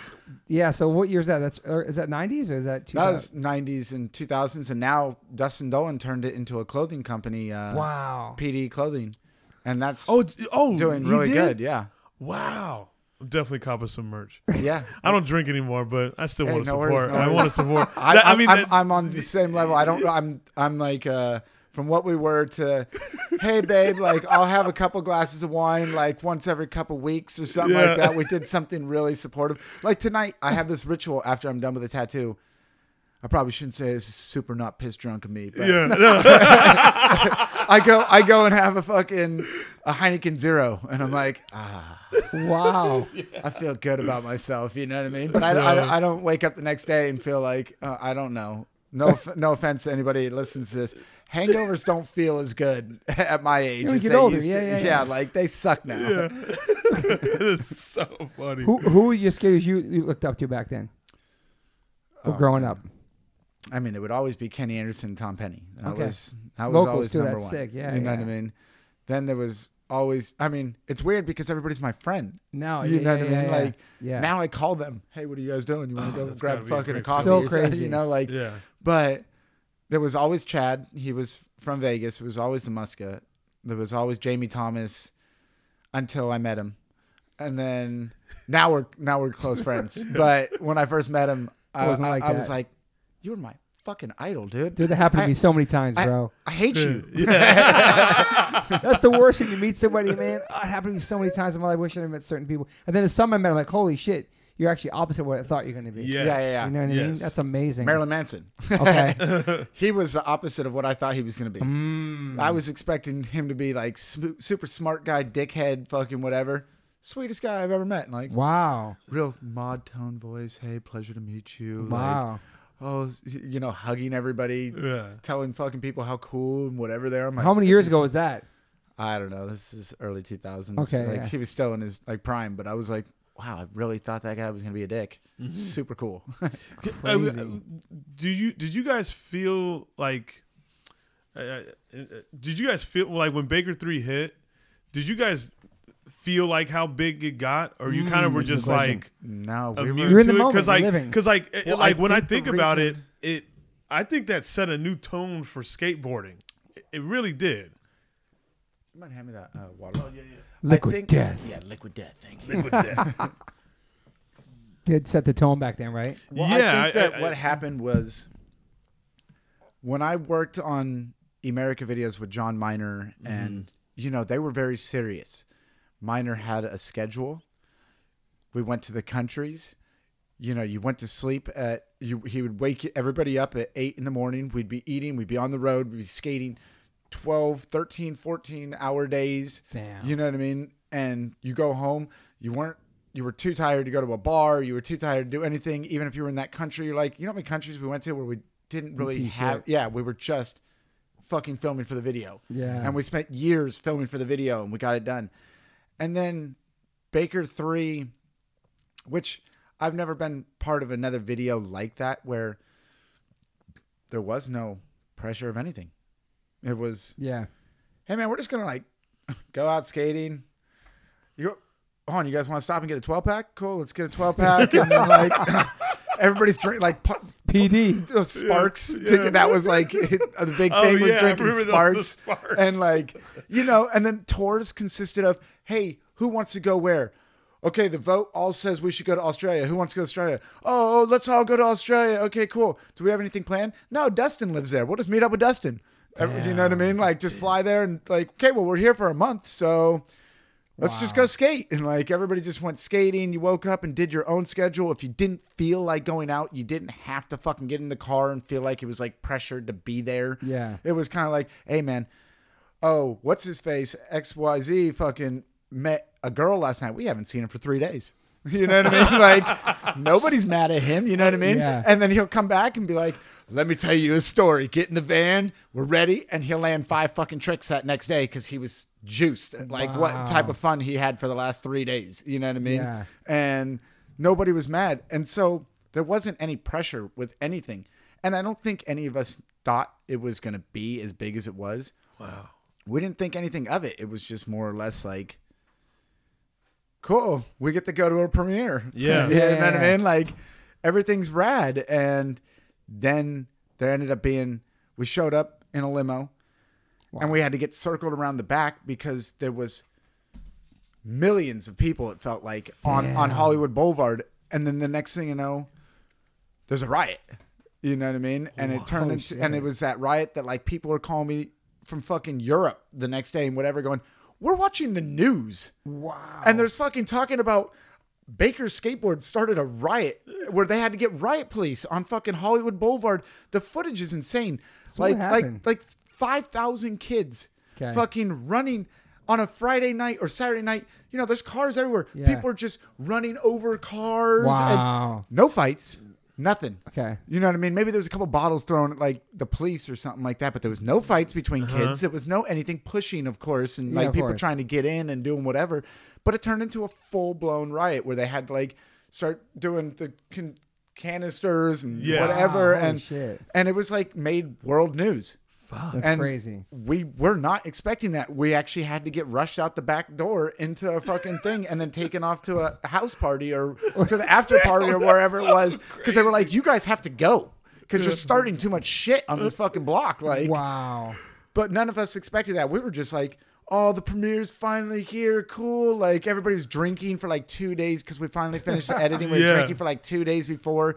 Yeah. So what year is that? That's or is that '90s or is that 2000? That was '90s and 2000s, and now Dustin Dollin turned it into a clothing company, uh, wow. PD Clothing, and that's oh oh doing really good. Yeah, wow I'm definitely copping some merch yeah. I don't drink anymore but I still Hey, want to no worries, support no I worries. want to support I, That- I mean I'm, that- I'm on the same level. I don't. I'm. I'm like uh, from what we were to, hey babe, like I'll have a couple glasses of wine like once every couple weeks or something Yeah. like that. We did something really supportive. Like tonight, I have this ritual after I'm done with the tattoo. I probably shouldn't say this is super not piss drunk of me, but yeah no. I go I go and have a fucking a Heineken Zero, and I'm like, ah, Wow. I feel good about myself. You know what I mean? But I, I, I don't wake up the next day and feel like uh, I don't know. No, no offense to anybody that listens to this. Hangovers don't feel as good at my age. Yeah, we as get they older. used to. Yeah, yeah, yeah. like they suck now. Yeah. it's so funny. Who who were your skaters you, you looked up to back then? Or Oh, growing man. up. I mean, it would always be Kenny Anderson, and Tom Penny. That Okay. was that was Locals always too, number that's one. sick. Yeah, you know yeah. what I mean. Then there was always. I mean, it's weird because everybody's my friend. No, You yeah, know yeah, what I mean? yeah, Like, yeah. Now I call them. Hey, what are you guys doing? You want to go grab a fucking a coffee? So crazy. You know, like. Yeah. But there was always Chad. He was from Vegas. It was always the Muska. There was always Jamie Thomas until I met him. And then now we're now we're close friends. But when I first met him, I, Wasn't uh, I, like I was like, "You were my fucking idol, dude. Dude, that happened to I- me so many times, I- bro. I hate you." That's the worst when you meet somebody, man. Oh, it happened to me so many times in my life. I wish I had met certain people. And then there's some I met, I'm like, holy shit, you're actually opposite of what I thought you're going to be. Yes. Yeah, yeah, yeah. You know what I mean? Yes. That's amazing. Marilyn Manson. Okay. he was the opposite of what I thought he was going to be. Mm. I was expecting him to be like super smart guy, dickhead, fucking whatever. Sweetest guy I've ever met. Like Wow. real mod tone voice. Hey, pleasure to meet you. Like, Wow. Oh, you know, hugging everybody, Yeah. telling fucking people how cool and whatever they are. I'm like, How many years is- ago was that? I don't know. This is early 2000s. Okay, like yeah. he was still in his like prime, but I was like, wow, I really thought that guy was gonna be a dick. Mm-hmm. Super cool. Uh, Crazy. do you did you guys feel like uh, uh, did you guys feel like when Baker 3 hit did you guys feel like how big it got or you kind of Mm, were just like no, we immune were. You're in the to it moment, cuz like cuz like it- Well, I like when I think think about reason- it it I think that set a new tone for skateboarding it, it really did You might hand me that uh, water. yeah yeah Liquid think- death. Yeah, liquid death. Thank you. Liquid death. It set the tone back then, right? Well, Yeah, I think I- that I- what happened was when I worked on Emerica videos with Jon Miner, Mm-hmm. and you know they were very serious. Miner had a schedule. We went to the countries. You know, you went to sleep at you. He would wake everybody up at eight in the morning. We'd be eating. We'd be on the road. We'd be skating 12, 13, 14 hour days. Damn. You know what I mean? And you go home, you weren't you were too tired to go to a bar, you were too tired to do anything, even if you were in that country, you're like, you know how many countries we went to where we didn't really have shit. yeah, we were just fucking filming for the video. Yeah. And we spent years filming for the video and we got it done. And then Baker 3, which I've never been part of another video like that where there was no pressure of anything. It was, Yeah. hey man, we're just gonna like go out skating. You go, on, you guys want to stop and get a 12 pack? Cool, let's get a 12 pack. and then like everybody's drinking like PD. uh, Sparks. Yeah. to- that was like the big Oh, thing was yeah, drinking remember the- Sparks. the Sparks. And like, you know, and then tours consisted of, hey, who wants to go where? Okay, the vote all says we should go to Australia. Who wants to go to Australia? Oh, let's all go to Australia. Okay, cool. Do we have anything planned? No, Dustin lives there. We'll just meet up with Dustin. Every- Do you know what I mean? Like, just fly there and like, okay, well, we're here for a month, so let's just go skate. And like, everybody just went skating. You woke up and did your own schedule. If you didn't feel like going out, you didn't have to fucking get in the car and feel like it was like pressured to be there. Yeah. It was kind of like, hey, man, oh, what's his face? XYZ fucking met a girl last night. We haven't seen him for three days. You know what I mean? Like, nobody's mad at him. You know what I mean? Yeah. And then he'll come back and be like, let me tell you a story. Get in the van. We're ready. And he'll land five fucking tricks that next day because he was juiced. Like, Wow. what type of fun he had for the last three days. You know what I mean? Yeah. And nobody was mad. And so there wasn't any pressure with anything. And I don't think any of us thought it was going to be as big as it was Wow. we didn't think anything of it. It was just more or less like, cool, we get to go to a premiere. Yeah. yeah. you know what I mean? Like everything's rad. And then there ended up being, we showed up in a limo and we had to get circled around the back because there was millions of people, it felt like, on, on Hollywood Boulevard. And then the next thing you know, there's a riot. You know what I mean? And it turned into, shit. and it was that riot that like people were calling me from fucking Europe the next day and whatever, going, "We're watching the news," Wow. and there's fucking talking about Baker's skateboard started a riot where they had to get riot police on fucking Hollywood Boulevard. The footage is insane. So like like like five thousand kids 'Kay. fucking running on a Friday night or Saturday night. You know, there's cars everywhere. Yeah. People are just running over cars. Wow. And no fights. Nothing. Okay. You know what I mean? Maybe there was a couple bottles thrown at like the police or something like that, but there was no fights between uh-huh. kids. There was no anything pushing, of course, and Yeah, like of people course. trying to get in and doing whatever. But it turned into a full blown riot where they had to like start doing the can- canisters and Yeah. whatever, Wow, holy and shit. and it was like made world news. That's and crazy. We were not expecting that. We actually had to get rushed out the back door into a fucking thing and then taken off to a house party or to the after party or wherever it was because they were like, "You guys have to go because you're starting too much shit on this fucking block." Like, Wow. but none of us expected that. We were just like, "Oh, the premiere's finally here, cool!" Like everybody was drinking for like two days because we finally finished the editing. We were Yeah. drinking for like two days before.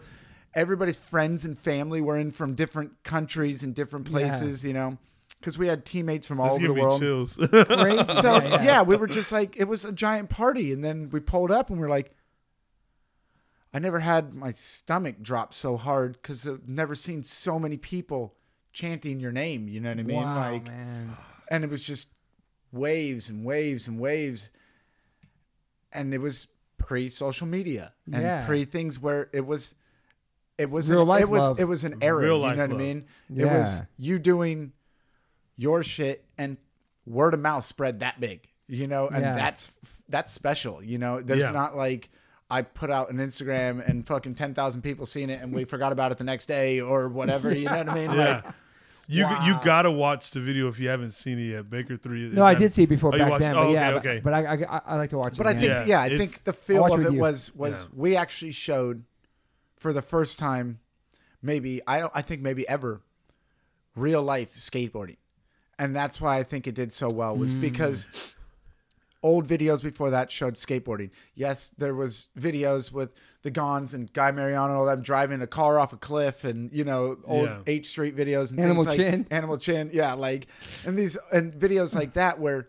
Everybody's friends and family were in from different countries and different places, you know, because we had teammates from all This over the world. chills. Crazy. So yeah, yeah, we were just like it was a giant party, and then we pulled up and we are like, I never had my stomach drop so hard because I've never seen so many people chanting your name. You know what I mean? wow, like, man. and it was just waves and waves and waves, and it was pre social media and Yeah. pre things where it was. It was Real an, life it was love. it was an era. Real you know what I love. mean? It was you doing your shit and word of mouth spread that big, you know, and Yeah. that's that's special, you know. There's Yeah. not like I put out an Instagram and fucking ten thousand people seen it and we forgot about it the next day or whatever. You know what I mean? Like, yeah. You Wow. you gotta watch the video if you haven't seen it yet. Baker three. No, I did see it before Oh, back watched- then, oh, but yeah, okay, but- okay. but, I, I, I like to watch but it. But I think Yeah, yeah, I think the feel of it you. was was Yeah. we actually showed for the first time, maybe I don't I think maybe ever, real life skateboarding, and that's why I think it did so well Mm. was because old videos before that showed skateboarding. Yes, there was videos with the Gonz and Guy Mariano, all them driving a car off a cliff, and you know old Yeah. H Street videos and Animal things like Chin. Animal Chin, yeah, like and these and videos like that where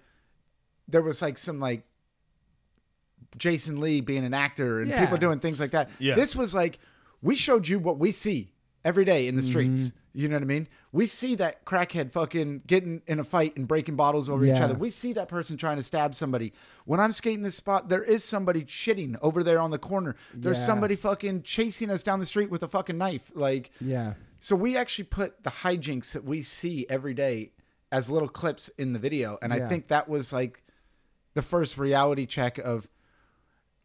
there was like some like Jason Lee being an actor and Yeah. people doing things like that. Yeah. This was like we showed you what we see every day in the streets. Mm-hmm. You know what I mean? We see that crackhead fucking getting in a fight and breaking bottles over each other. We see that person trying to stab somebody. When I'm skating this spot, there is somebody shitting over there on the corner. There's Yeah. somebody fucking chasing us down the street with a fucking knife. Like yeah. So we actually put the hijinks that we see every day as little clips in the video, and I think that was like the first reality check of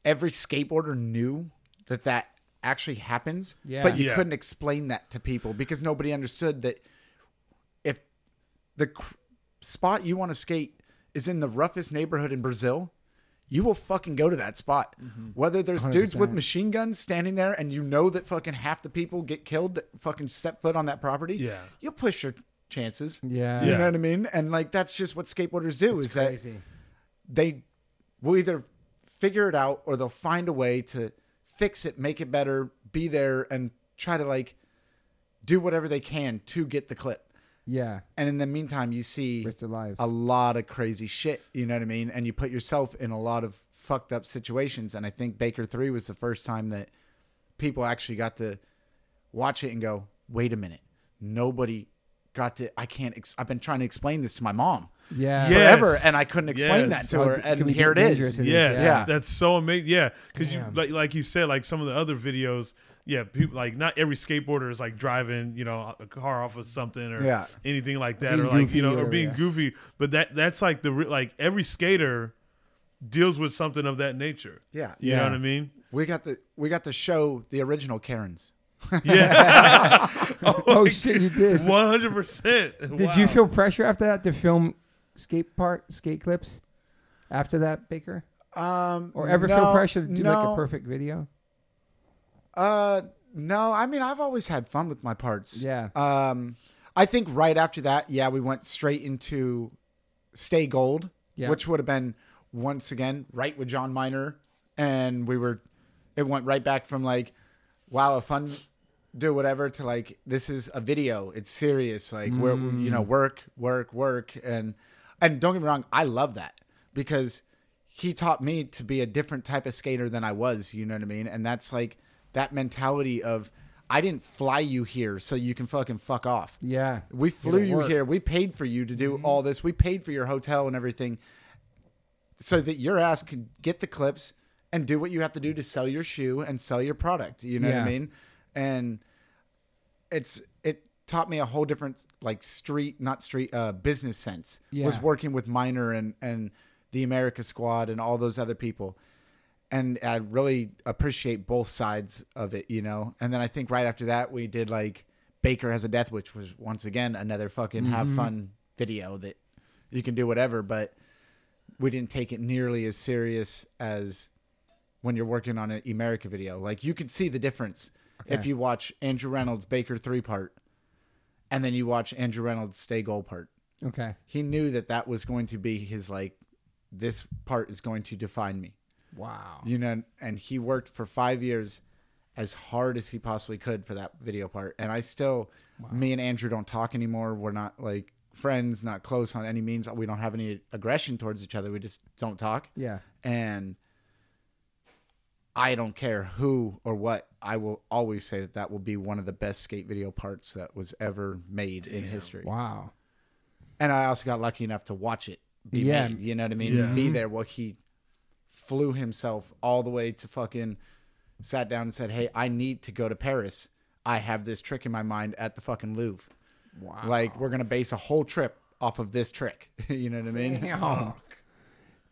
every skateboarder knew that that actually happens, Yeah. but you Yeah. couldn't explain that to people because nobody understood that if the cr- spot you want to skate is in the roughest neighborhood in Brazil, you will fucking go to that spot. Mm-hmm. Whether there's dudes with machine guns standing there and you know that fucking half the people get killed that fucking step foot on that property, Yeah. you'll push your chances. Yeah. You Yeah. know what I mean? And like that's just what skateboarders do It's is that they will either figure it out or they'll find a way to fix it, make it better, be there and try to like do whatever they can to get the clip. Yeah. And in the meantime, you see a lot of crazy shit. You know what I mean? And you put yourself in a lot of fucked up situations. And I think Baker 3 was the first time that people actually got to watch it and go, wait a minute. Nobody got to, I can't, ex- I've been trying to explain this to my mom Yeah. Yeah. forever Yes. and I couldn't explain Yes. that to How her. And here it get it is, Yeah, yeah. that's so amazing. Yeah, because you like like you said, like some of the other videos. Yeah, people like not every skateboarder is like driving, you know, a car off of something or Yeah. anything like that, Being or like you know, or or being whatever, goofy. But that that's like the like every skater deals with something of that nature. Yeah. You Yeah. know what I mean? We got the, we got to show the original Karens. Yeah, Oh, oh shit, you did. one hundred percent. Did you feel pressure after that to film skate park skate clips after that, Baker? Um, Or ever no, feel pressure to do like a perfect video? Uh, no. I mean, I've always had fun with my parts. Yeah. Um, I think right after that, yeah, we went straight into Stay Gold, Yeah. which would have been once again right with Jon Miner, and we were. It went right back from like, wow, a fun, do whatever to like this is a video. It's serious. Like we're you know work, work, work, and and don't get me wrong, I love that because he taught me to be a different type of skater than I was. You know what I mean? And that's like that mentality of I didn't fly you here so you can fucking fuck off. Yeah. We flew you work. here. We paid for you to do mm-hmm. all this. We paid for your hotel and everything so that your ass can get the clips and do what you have to do to sell your shoe and sell your product. You know what I mean? And it's it taught me a whole different like street, not street, uh, business sense. Was working with Miner and and the Emerica Squad and all those other people. And I really appreciate both sides of it, you know. And then I think right after that we did like Baker has a death, which was once again another fucking have fun video that you can do whatever, but we didn't take it nearly as serious as when you're working on an Emerica video. Like you can see the difference if you watch Andrew Reynolds Baker three part, and then you watch Andrew Reynolds Stay Gold part. Okay. He knew that that was going to be his like, this part is going to define me. Wow. You know, and he worked for five years as hard as he possibly could for that video part. And I still, me and Andrew don't talk anymore. We're not like friends, not close on any means. We don't have any aggression towards each other. We just don't talk. Yeah. And I don't care who or what. I will always say that that will be one of the best skate video parts that was ever made in history. Wow. And I also got lucky enough to watch it. Be Yeah. made, you know what I mean? Yeah. Be mm-hmm. there. Well, he flew himself all the way to fucking sat down and said, "Hey, I need to go to Paris. I have this trick in my mind at the fucking Louvre. Wow. Like we're gonna base a whole trip off of this trick. you know what I mean? Damn.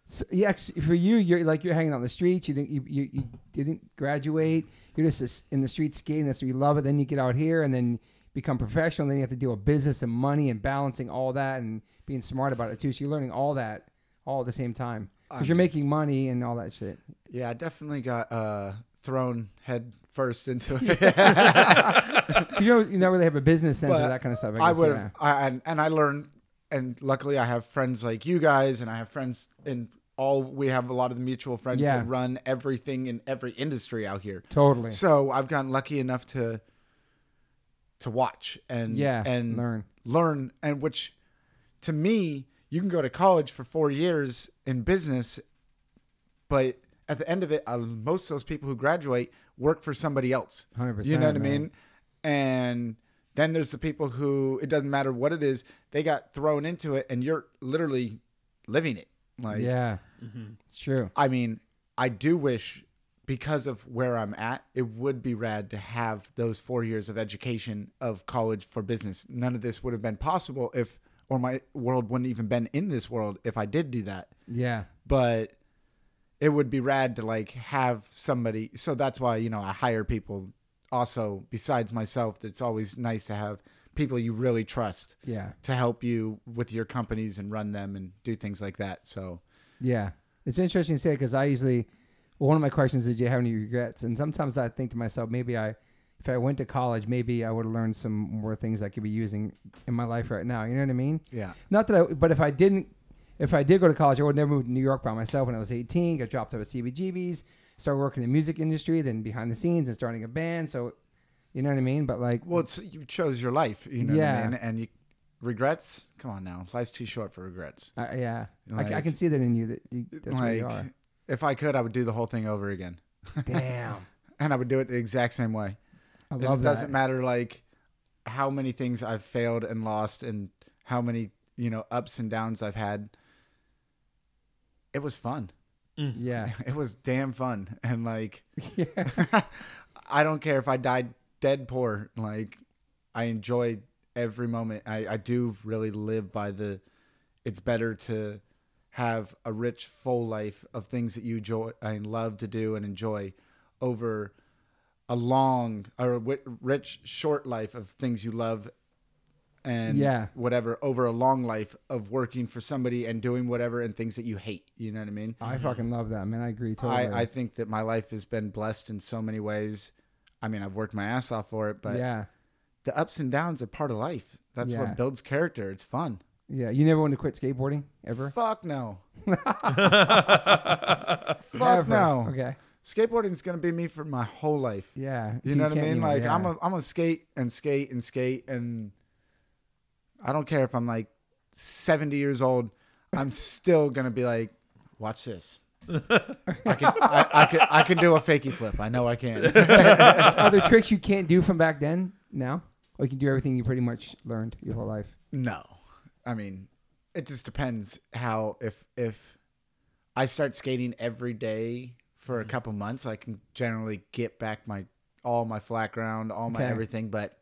So, yeah, for you, you're like you're hanging out on the streets. You didn't you, you, you didn't graduate. You're just in the street skating. That's what you love it. Then you get out here and then become professional. Then you have to deal with business and money and balancing all that and being smart about it too. So you're learning all that all at the same time because you're making money and all that shit. Yeah, I definitely got uh, thrown head first into it. you know you never really have a business sense But or that kind of stuff. I, I would, yeah. have I, and, and I learned, and luckily I have friends like you guys, and I have friends in all. We have a lot of the mutual friends Yeah. that run everything in every industry out here. totally. So I've gotten lucky enough to to watch and Yeah, and learn. learn, and which to me, you can go to college for four years in business, but at the end of it, uh, most of those people who graduate work for somebody else. 100%, You know what I mean? And then there's the people who it doesn't matter what it is, they got thrown into it, and you're literally living it. Like, yeah, mm-hmm. it's true. I mean, I do wish because of where I'm at, it would be rad to have those four years of education of college for business. None of this would have been possible if, or my world wouldn't even been in this world if I did do that. Yeah. But it would be rad to like have somebody. So that's why you know I hire people. Also, besides myself, it's always nice to have people you really trust Yeah. to help you with your companies and run them and do things like that. So Yeah. It's interesting to say because I usually, well, one of my questions is, do you have any regrets? And sometimes I think to myself, maybe I, if I went to college, maybe I would have learned some more things I could be using in my life right now. You know what I mean? yeah, Not that I, but if I didn't, if I did go to college, I would never move to New York by myself when I was 18. Got dropped out of CBGBs, started working in the music industry, then behind the scenes and starting a band. So, you know what I mean? But like, well, it's you chose your life, you know Yeah. what I mean, and you regrets. Come on now, life's too short for regrets. I, yeah, I, I can see that in you. That you, that's what you are. if I could, I would do the whole thing over again, Damn, and I would do it the exact same way. I And love it doesn't matter like how many things I've failed and lost, and how many you know ups and downs I've had. It was fun. Mm. Yeah, It was damn fun, and like yeah, I don't care if I died dead poor. Like I enjoy every moment. I, I do really live by the. It's better to have a rich, full life of things that you enjoy and love to do and enjoy, over a long or a rich, short life of things you love. And Yeah. whatever over a long life of working for somebody and doing whatever and things that you hate. You know what I mean? I fucking love that, man. I agree totally. I, I think that my life has been blessed in so many ways. I mean, I've worked my ass off for it, but yeah, the ups and downs are part of life. That's Yeah. what builds character. It's fun. yeah. You never want to quit skateboarding ever? Fuck no. Fuck no. Okay. Skateboarding is going to be me for my whole life. Yeah. You know what I mean? like yeah. I'm a I'm a skate and skate and skate and I don't care if I'm like 70 years old. I'm still going to be like, watch this. I can I, I can I can do a fakie flip. I know I can. Are there tricks you can't do from back then now? Or you can do everything you pretty much learned your whole life? No, I mean, it just depends how if if I start skating every day for a Mm-hmm. couple months, I can generally get back my all my flat ground, all my Okay. everything. But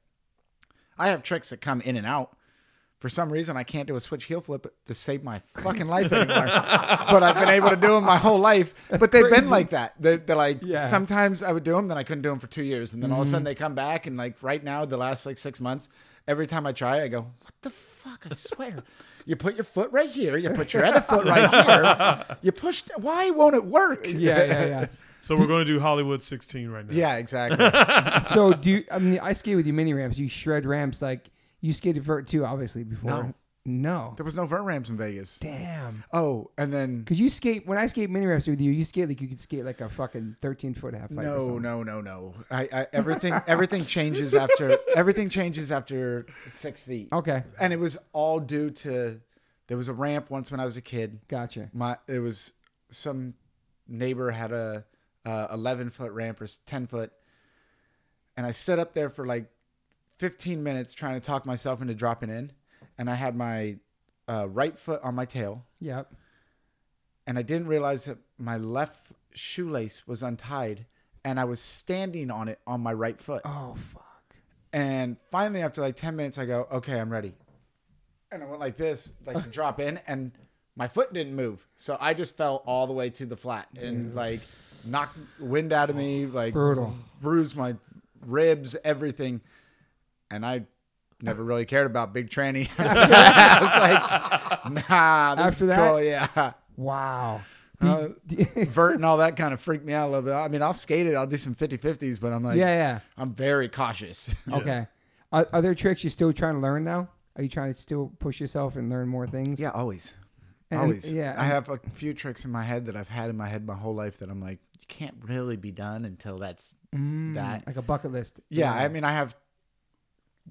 I have tricks that come in and out. For some reason, I can't do a switch heel flip to save my fucking life anymore. but I've been able to do them my whole life. but they've crazy. been like that. They're, they're like Yeah. Mm-hmm. sometimes I would do them, then I couldn't do them for two years, and then all of a sudden they come back. And like right now, the last like six months, every time I try, I go, "What the fuck?" I swear. You put your foot right here. You put your other foot right here. You push. Why won't it work? Yeah, yeah, yeah. So we're going to do Hollywood 16 right now. Yeah, exactly. so do you, I mean I skate with you mini ramps. You shred ramps like you skated vert too, obviously before. No. No. There was no vert ramps in Vegas. Damn. Oh, and then Cause you skate when I skate mini ramps with you, you skate like you could skate like a fucking thirteen foot half pipe. or no, something. no, no, no. I, I everything everything changes after everything changes after six feet. Okay, and it was all due to there was a ramp once when I was a kid. gotcha. My it was some neighbor had a uh, 11 foot ramp or 10 foot, and I stood up there for like 15 minutes trying to talk myself into dropping in, and I had my uh, right foot on my tail, Yep. and I didn't realize that my left shoelace was untied, and I was standing on it on my right foot. Oh fuck. And finally, after like 10 minutes, I go, okay, I'm ready. And I went like this, like to drop in, and my foot didn't move. So I just fell all the way to the flat and like knocked wind out of me, like Brutal. bruised my ribs, everything. And I never really cared about big tranny. I was like, nah, this After is that? cool. Yeah. Wow. Uh, Vert and all that kind of freaked me out a little bit. I mean, I'll skate it. I'll do some 50 50s, but I'm like, yeah, yeah. I'm very cautious. Okay. Are, are there tricks you're still trying to learn now? Are you trying to still push yourself and learn more things? Yeah, always. And- always. Yeah. I have a few tricks in my head that I've had in my head my whole life that I'm like, you can't really be done until that's. Mm, that. like a bucket list. Yeah, I mean, I have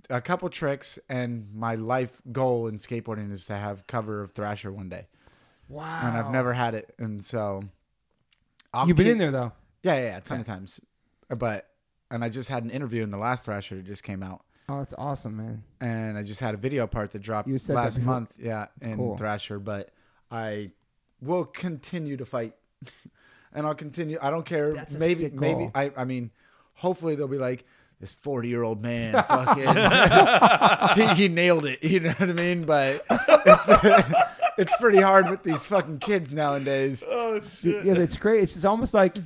a couple tricks, and my life goal in skateboarding is to have cover of Thrasher one day, Wow. and I've never had it, and so. I'll You've been keep- in there though. Yeah, yeah, yeah, a ton of times, uh, but and I just had an interview in the last Thrasher that just came out. Oh, that's awesome, man. and I just had a video part that dropped You said that last before. month. Yeah, in cool. Thrasher, but I will continue to fight. and I'll continue. I don't care. That's a maybe sick maybe goal. I I mean, hopefully they'll be like this 40 year old man fucking he, he nailed it. You know what I mean? But it's it's pretty hard with these fucking kids nowadays. Oh shit. yeah, it's great. It's just almost like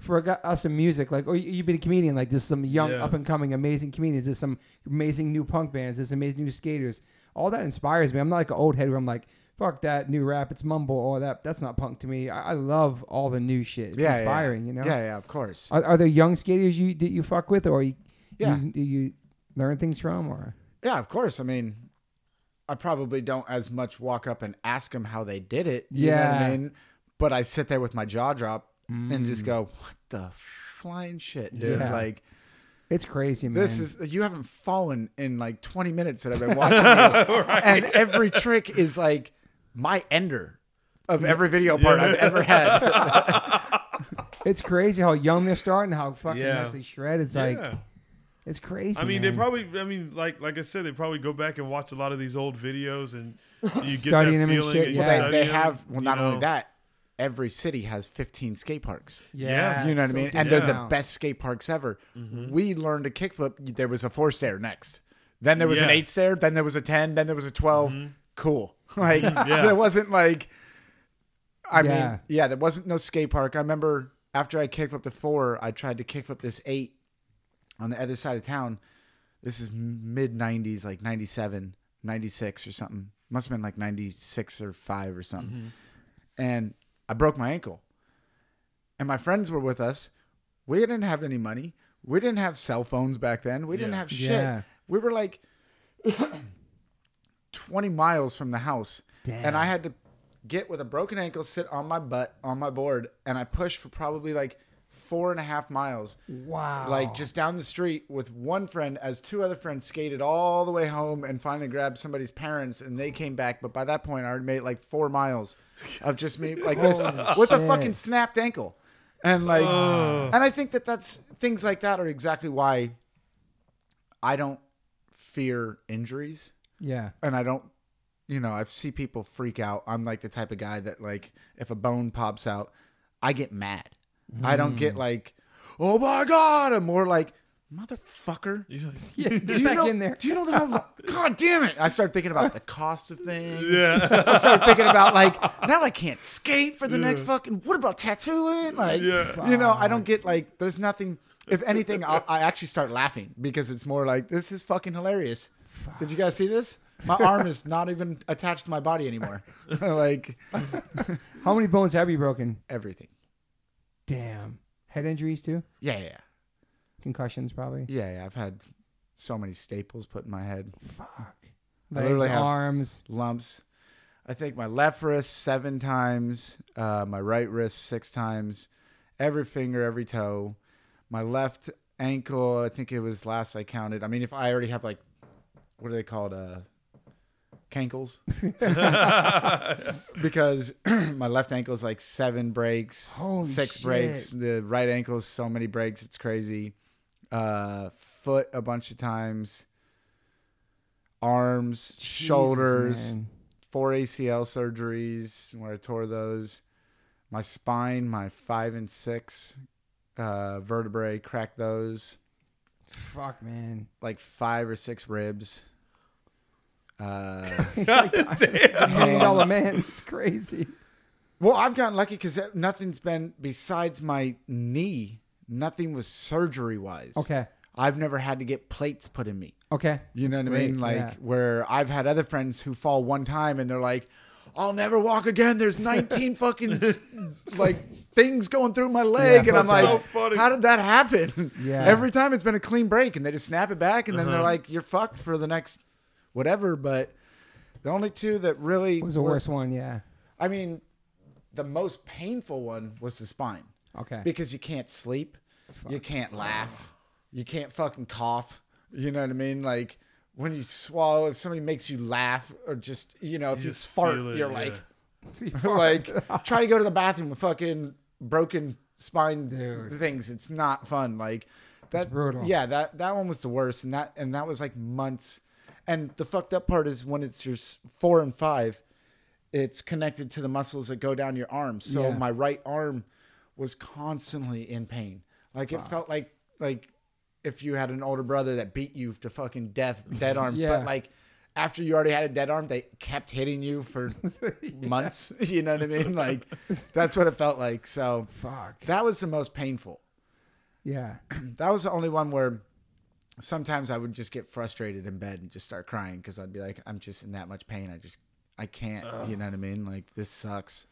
for us in music, like, or you- you've been a comedian, like there's some young, Yeah. up and coming, amazing comedians. There's some amazing new punk bands. There's amazing new skaters. All that inspires me. I'm not like an old head where I'm like, fuck that new rap. It's mumble. All that. That's not punk to me. I, I love all the new shit. It's yeah, inspiring. yeah. You know. Yeah, yeah, of course. Are, are there young skaters you that you fuck with, or you, Yeah. you, do you learn things from, or Yeah, of course. I mean, I probably don't as much walk up and ask them how they did it. You know what Yeah. I mean? But I sit there with my jaw drop and just Mm. go, "What the flying shit, dude!" Yeah. Like it's crazy, man. this is you haven't fallen in like 20 minutes that I've been watching you, and every trick is like my ender of every video part I've ever had. it's crazy how young they're starting, how fucking Yeah. nicely shred. It's like Yeah. it's crazy. I mean, they man. probably. I mean, like like I said, they probably go back and watch a lot of these old videos, and you get Studying that them and feeling. shit, and you yeah. they, study they them, have well, you not only know. that, every city has 15 skate parks. yeah, You know what I it's mean? so and they're the different. best skate parks ever. Mm-hmm. We learned a kickflip. There was a four stair next. Then there was an Yeah. Mm-hmm. eight stair. Then there was a 10. Then there was a 12. Cool. Like, there wasn't like, I Yeah. mean, yeah, there wasn't no skate park. I remember after I kickflipped the four, I tried to kickflip this eight on the other side of town. This is mid 90s, like 97, 96 or something. Must have been like 96 or 5 or something. Mm-hmm. And I broke my ankle and my friends were with us. We didn't have any money. We didn't have cell phones back then. We didn't have shit. Yeah. We were like 20 miles from the house. And I had to get with a broken ankle, sit on my butt on my board, and I pushed for probably like four and a half miles, wow, like just down the street with one friend as two other friends skated all the way home and finally grabbed somebody's parents and they came back. But by that point, I already made like four miles of just me like this with a fucking snapped ankle. And like, and I think that that's things like that are exactly why I don't fear injuries yeah, and I don't, you know, I see people freak out. I'm like the type of guy that like if a bone pops out, I get mad. I don't Mm. get like, oh my god. I'm more like, motherfucker. You're like, yeah. Do Get you back know, in there. Do you know that? I'm, God damn it! I start thinking about the cost of things. yeah, I start thinking about like now I can't skate for the next fucking. What about tattooing? Like, Yeah. you know, I don't get like. There's nothing. If anything, I'll, I actually start laughing because it's more like this is fucking hilarious. Did you guys see this? My arm is not even attached to my body anymore. like How many bones have you broken? everything. Damn, head injuries too, Yeah, yeah, concussions probably. yeah, yeah. I've had so many staples put in my head. Fuck, legs, literally have- arms. lumps. I think my left wrist seven times, uh, my right wrist six times, every finger, every toe. My left ankle, I think it was last I counted. I mean, if I already have like, what are they called? Uh, cankles. because my left ankle is like seven breaks, Holy six shit. breaks. The right ankle is so many breaks, it's crazy. Uh, foot a bunch of times. Arms, Jesus, shoulders, man. four ACL surgeries where I tore those. My spine, my five and six uh, vertebrae, cracked those. Fuck, man. Like five or six ribs. Uh, Million dollar man. It's crazy. well, I've gotten lucky because nothing's been besides my knee. Nothing was surgery wise. Okay. I've never had to get plates put in me. Okay. You know That's what I mean? Like yeah. where I've had other friends who fall one time and they're like, "I'll never walk again." There's 19 fucking like things going through my leg, Yeah, and I'm like, so "How did that happen?" Yeah. Every time it's been a clean break, and they just snap it back, and then they're Uh-huh. like, "You're fucked for the next whatever." But the only two that really What was the were- worst one? Yeah. I mean, the most painful one was the spine Okay. because you can't sleep, you can't laugh, you can't fucking cough. You know what I mean? Like when you swallow, if somebody makes you laugh or just you know, if you, just fart, feel it, you're yeah. like, See, like try to go to the bathroom with fucking broken spine Dude. things. It's not fun. Like that. brutal. Yeah, that that one was the worst, and that and that was like months. And the fucked up part is when it's your four and five, it's connected to the muscles that go down your arm. So Yeah. my right arm was constantly in pain. Like it felt like like if you had an older brother that beat you to fucking death, dead arms. Yeah. But like after you already had a dead arm, they kept hitting you for months. You know what I mean? Like that's what it felt like. So Fuck. that was the most painful. Yeah. That was the only one where sometimes I would just get frustrated in bed and just start crying because I'd be like, I'm just in that much pain. I just, I can't. You know what I mean? Like this sucks.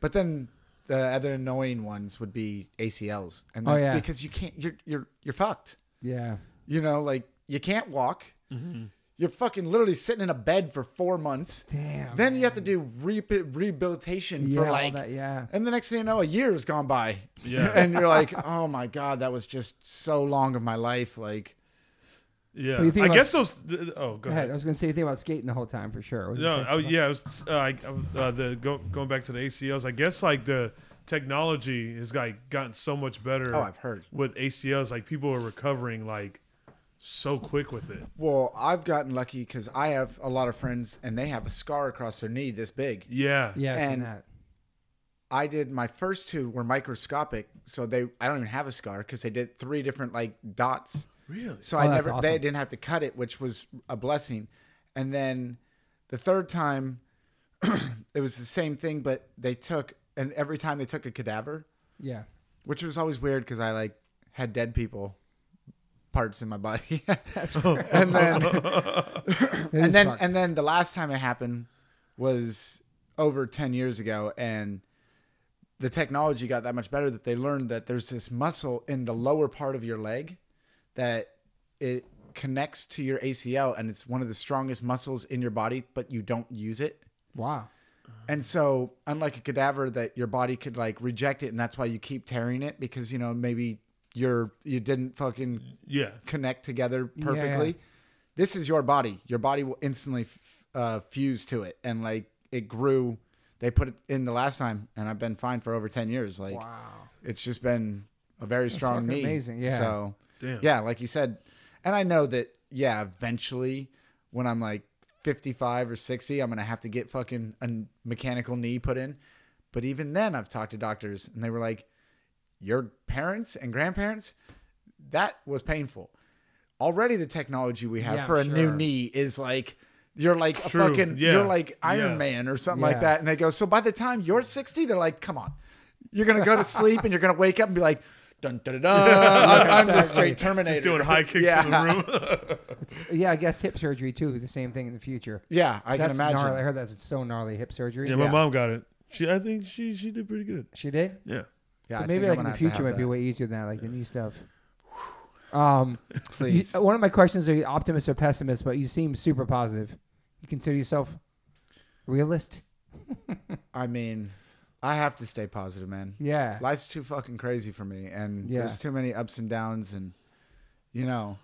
But then the other annoying ones would be ACLs, and Oh, that's yeah. because you can't. You're you're you're fucked. Yeah. You know, like you can't walk. Mm-hmm. You're fucking literally sitting in a bed for four months. Damn. Then you have to do re- rehabilitation yeah, for all like that, yeah. and the next thing you know, a year has gone by. Yeah. and you're like, oh my God, that was just so long of my life. Like, Yeah, you think I about- guess those. th- th- oh, go Go ahead. ahead. I was gonna say you think about skating the whole time for sure. What did you No, say? oh yeah, it was, uh, I, I was, uh, the go, going back to the ACLs. I guess like the technology has like gotten so much better. oh, I've heard. with ACLs, like people are recovering like so quick with it. Well, I've gotten lucky because I have a lot of friends and they have a scar across their knee this big. Yeah, Yeah, I've seen and- that. I did my first two were microscopic, so they I don't even have a scar because they did three different like dots. really. So Oh, I that's never they didn't have to cut it, which was a blessing. And then the third time, it was the same thing, but they took and every time they took a cadaver, Yeah. which was always weird because I like had dead people parts in my body. That's and then and then fucked. and then the last time it happened was over 10 years ago and the technology got that much better that they learned that there's this muscle in the lower part of your leg that it connects to your ACL and it's one of the strongest muscles in your body but you don't use it wow. and so unlike a cadaver that your body could like reject it and that's why you keep tearing it because you know maybe you're you didn't fucking Yeah, connect together perfectly. yeah. This is your body. Your body will instantly f- uh, fuse to it, and like it grew. They put it in the last time, and I've been fine for over ten years. Like wow. it's just been a very strong knee. amazing, yeah. So damn. yeah, like you said, and I know that yeah, eventually when I'm like 55 or 60, I'm gonna have to get fucking a mechanical knee put in. But even then, I've talked to doctors, and they were like, "Your parents and grandparents, that was painful. Already, the technology we have Yeah, for a new knee is like." You're like a True, fucking, yeah, you're like Iron yeah. Man or something Yeah. like that. And they go, so by the time you're 60, they're like, come on, you're gonna go to sleep and you're gonna wake up and be like, dun dun dun. dun. I'm, I'm the straight Terminator. just doing high kicks yeah. in the room. Yeah, I guess hip surgery too is the same thing in the future. Yeah, I That's can imagine. gnarly. I heard that's so gnarly hip surgery. yeah, my Yeah. mom got it. She, I think she, she did pretty good. She did. Yeah. Yeah, But maybe like in the gonna have to future might be way easier than that, like the knee stuff. Um, you, one of my questions are you optimist or pessimist, but you seem super positive. You consider yourself realist? I mean, I have to stay positive, man. Yeah. Life's too fucking crazy for me, and Yeah. there's too many ups and downs, and you know,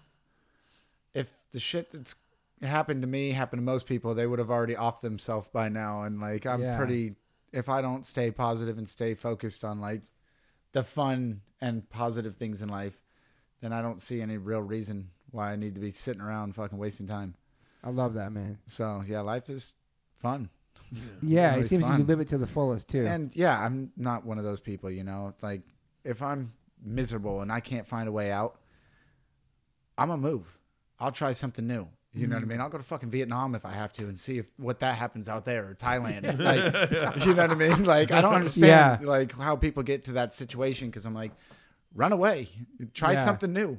if the shit that's happened to me happened to most people, they would have already off themselves by now. And like, I'm Yeah. pretty. If I don't stay positive and stay focused on like the fun and positive things in life, then I don't see any real reason why I need to be sitting around fucking wasting time. I love that, man. So yeah, life is fun. Yeah, Really it seems like you live it to the fullest too. And yeah, I'm not one of those people, you know. Like if I'm miserable and I can't find a way out, I'm gonna move. I'll try something new. You know what I Mm-hmm. mean? I'll go to fucking Vietnam if I have to and see if what that happens out there or Thailand. like, you know what I mean? Like I don't understand Yeah. like how people get to that situation because I'm like, run away, try Yeah. something new.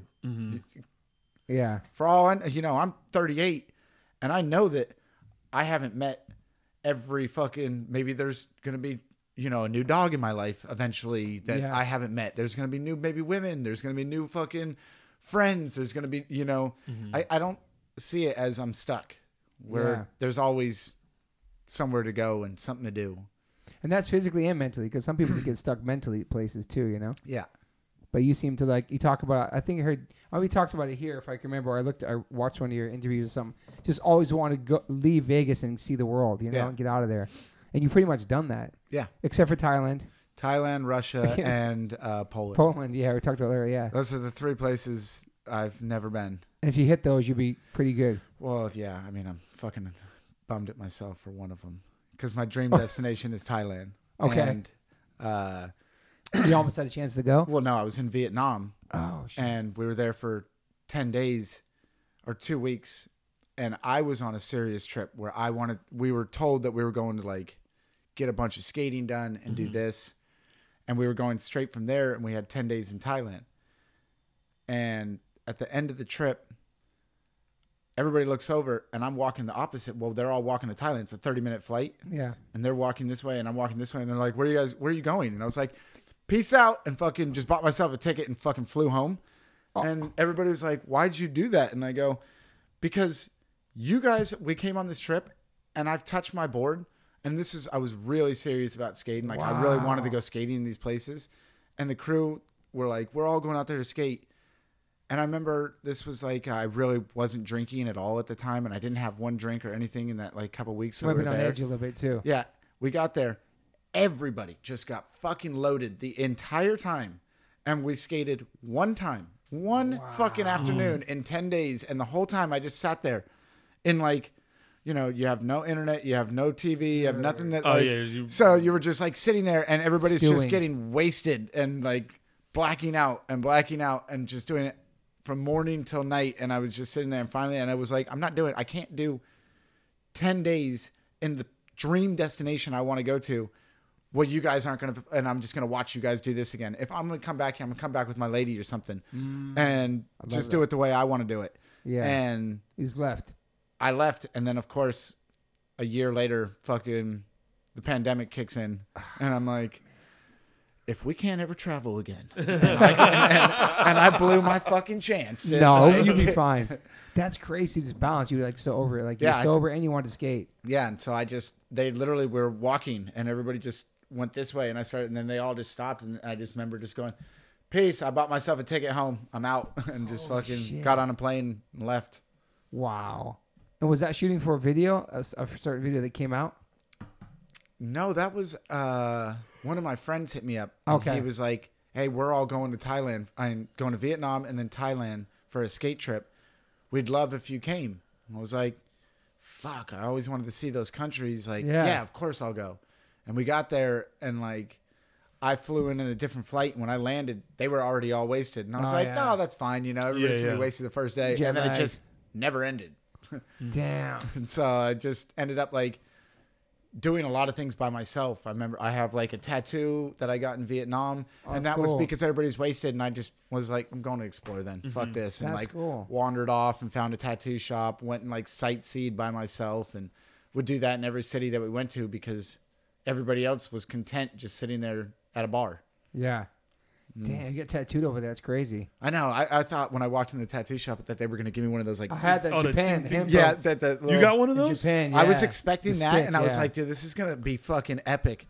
yeah. For all I, you know, I'm 38, and I know that I haven't met every fucking. Maybe there's gonna be, you know, a new dog in my life eventually that Yeah. I haven't met. There's gonna be new maybe women. There's gonna be new fucking friends. There's gonna be, you know, I I don't see it as I'm stuck. Where Yeah. there's always somewhere to go and something to do. And that's physically and mentally, because some people just get stuck mentally places too, you know. Yeah. But you seem to like you talk about. I think I heard. Oh, we talked about it here. If I can remember, I looked. I watched one of your interviews or something. Just always want to go leave Vegas and see the world, you know, Yeah. and get out of there. And you've pretty much done that, Yeah. except for Thailand, Thailand, Russia, and uh, Poland. Poland. Yeah, we talked about earlier. Yeah. Those are the three places I've never been. And if you hit those, you'd be pretty good. Well, yeah. I mean, I'm fucking bummed at myself for one of them because my dream destination is Thailand. Okay. And uh, You almost had a chance to go. Well, no, I was in Vietnam Oh shit. and we were there for 10 days or two weeks. And I was on a serious trip where I wanted, we were told that we were going to like get a bunch of skating done and do this. And we were going straight from there and we had 10 days in Thailand. And at the end of the trip, everybody looks over and I'm walking the opposite. Well, they're all walking to Thailand. It's a 30 minute flight Yeah. and they're walking this way and I'm walking this way and they're like, "Where are you guys? Where are you going?" And I was like, "Peace out," and fucking just bought myself a ticket and fucking flew home. Oh. And everybody was like, "Why'd you do that?" And I go, "Because you guys, we came on this trip, and I've touched my board, and this is I was really serious about skating. Like I really wanted to go skating in these places, and the crew were like, "We're all going out there to skate." And I remember this was like I really wasn't drinking at all at the time, and I didn't have one drink or anything in that like couple weeks that we Might were on there. edge a little bit too. Yeah, we got there. Everybody just got fucking loaded the entire time. And we skated one time, one fucking afternoon in 10 days. And the whole time I just sat there in like, you know, you have no internet, you have no TV, you have nothing that. Oh, like- yeah, you- so you were just like sitting there and everybody's just getting wasted and like blacking out and blacking out and just doing it from morning till night. And I was just sitting there and finally, and I was like, I'm not doing it. I can't do 10 days in the dream destination I want to go to. Well, you guys aren't going to, and I'm just going to watch you guys do this again. If I'm going to come back here, I'm going to come back with my lady or something mm. and just do it the way I want to do it. Yeah. And He's left. I left. And then, of course, a year later, fucking the pandemic kicks in. And I'm like, if we can't ever travel again. and, I, and, and I blew my fucking chance. No, you'd be fine. That's crazy. This balance. You're like so over it. Like you're Yeah, I- sober and you want to skate. Yeah, and so I just they literally were walking and everybody just went this way and I started and then they all just stopped and I just remember just going, Peace, I bought myself a ticket home. I'm out and just fucking shit. got on a plane and left. Wow. And was that shooting for a video, a, s- a certain video that came out? No, that was uh one of my friends hit me up. Okay. He was like, Hey, we're all going to Thailand. I'm going to Vietnam and then Thailand for a skate trip. We'd love if you came. And I was like, Fuck, I always wanted to see those countries. Like, Yeah. yeah, of course I'll go. And we got there and like I flew in in a different flight. And when I landed, they were already all wasted. And I was Oh, like, yeah. oh, that's fine. You know, everybody's Yeah, going to be wasted the first day. Jet and then it just never ended. Damn. And so I just ended up like doing a lot of things by myself. I remember I have like a tattoo that I got in Vietnam, Oh, and that was because everybody's wasted, and I just was like, I'm going to explore then. Fuck mm-hmm. this, and That's like cool. wandered off and found a tattoo shop, went and like sightseed by myself, and would do that in every city that we went to because everybody else was content just sitting there at a bar. Yeah. Mm. Damn, you get tattooed over there. That's crazy. I know. I, I thought when I walked in the tattoo shop that they were going to give me one of those like I had that in Oh, the Japan. ding, the hand yeah pokes. that that You little- got one of in those? Japan. I was yeah. expecting The that, stick, and I was yeah. like, dude, this is gonna be fucking epic.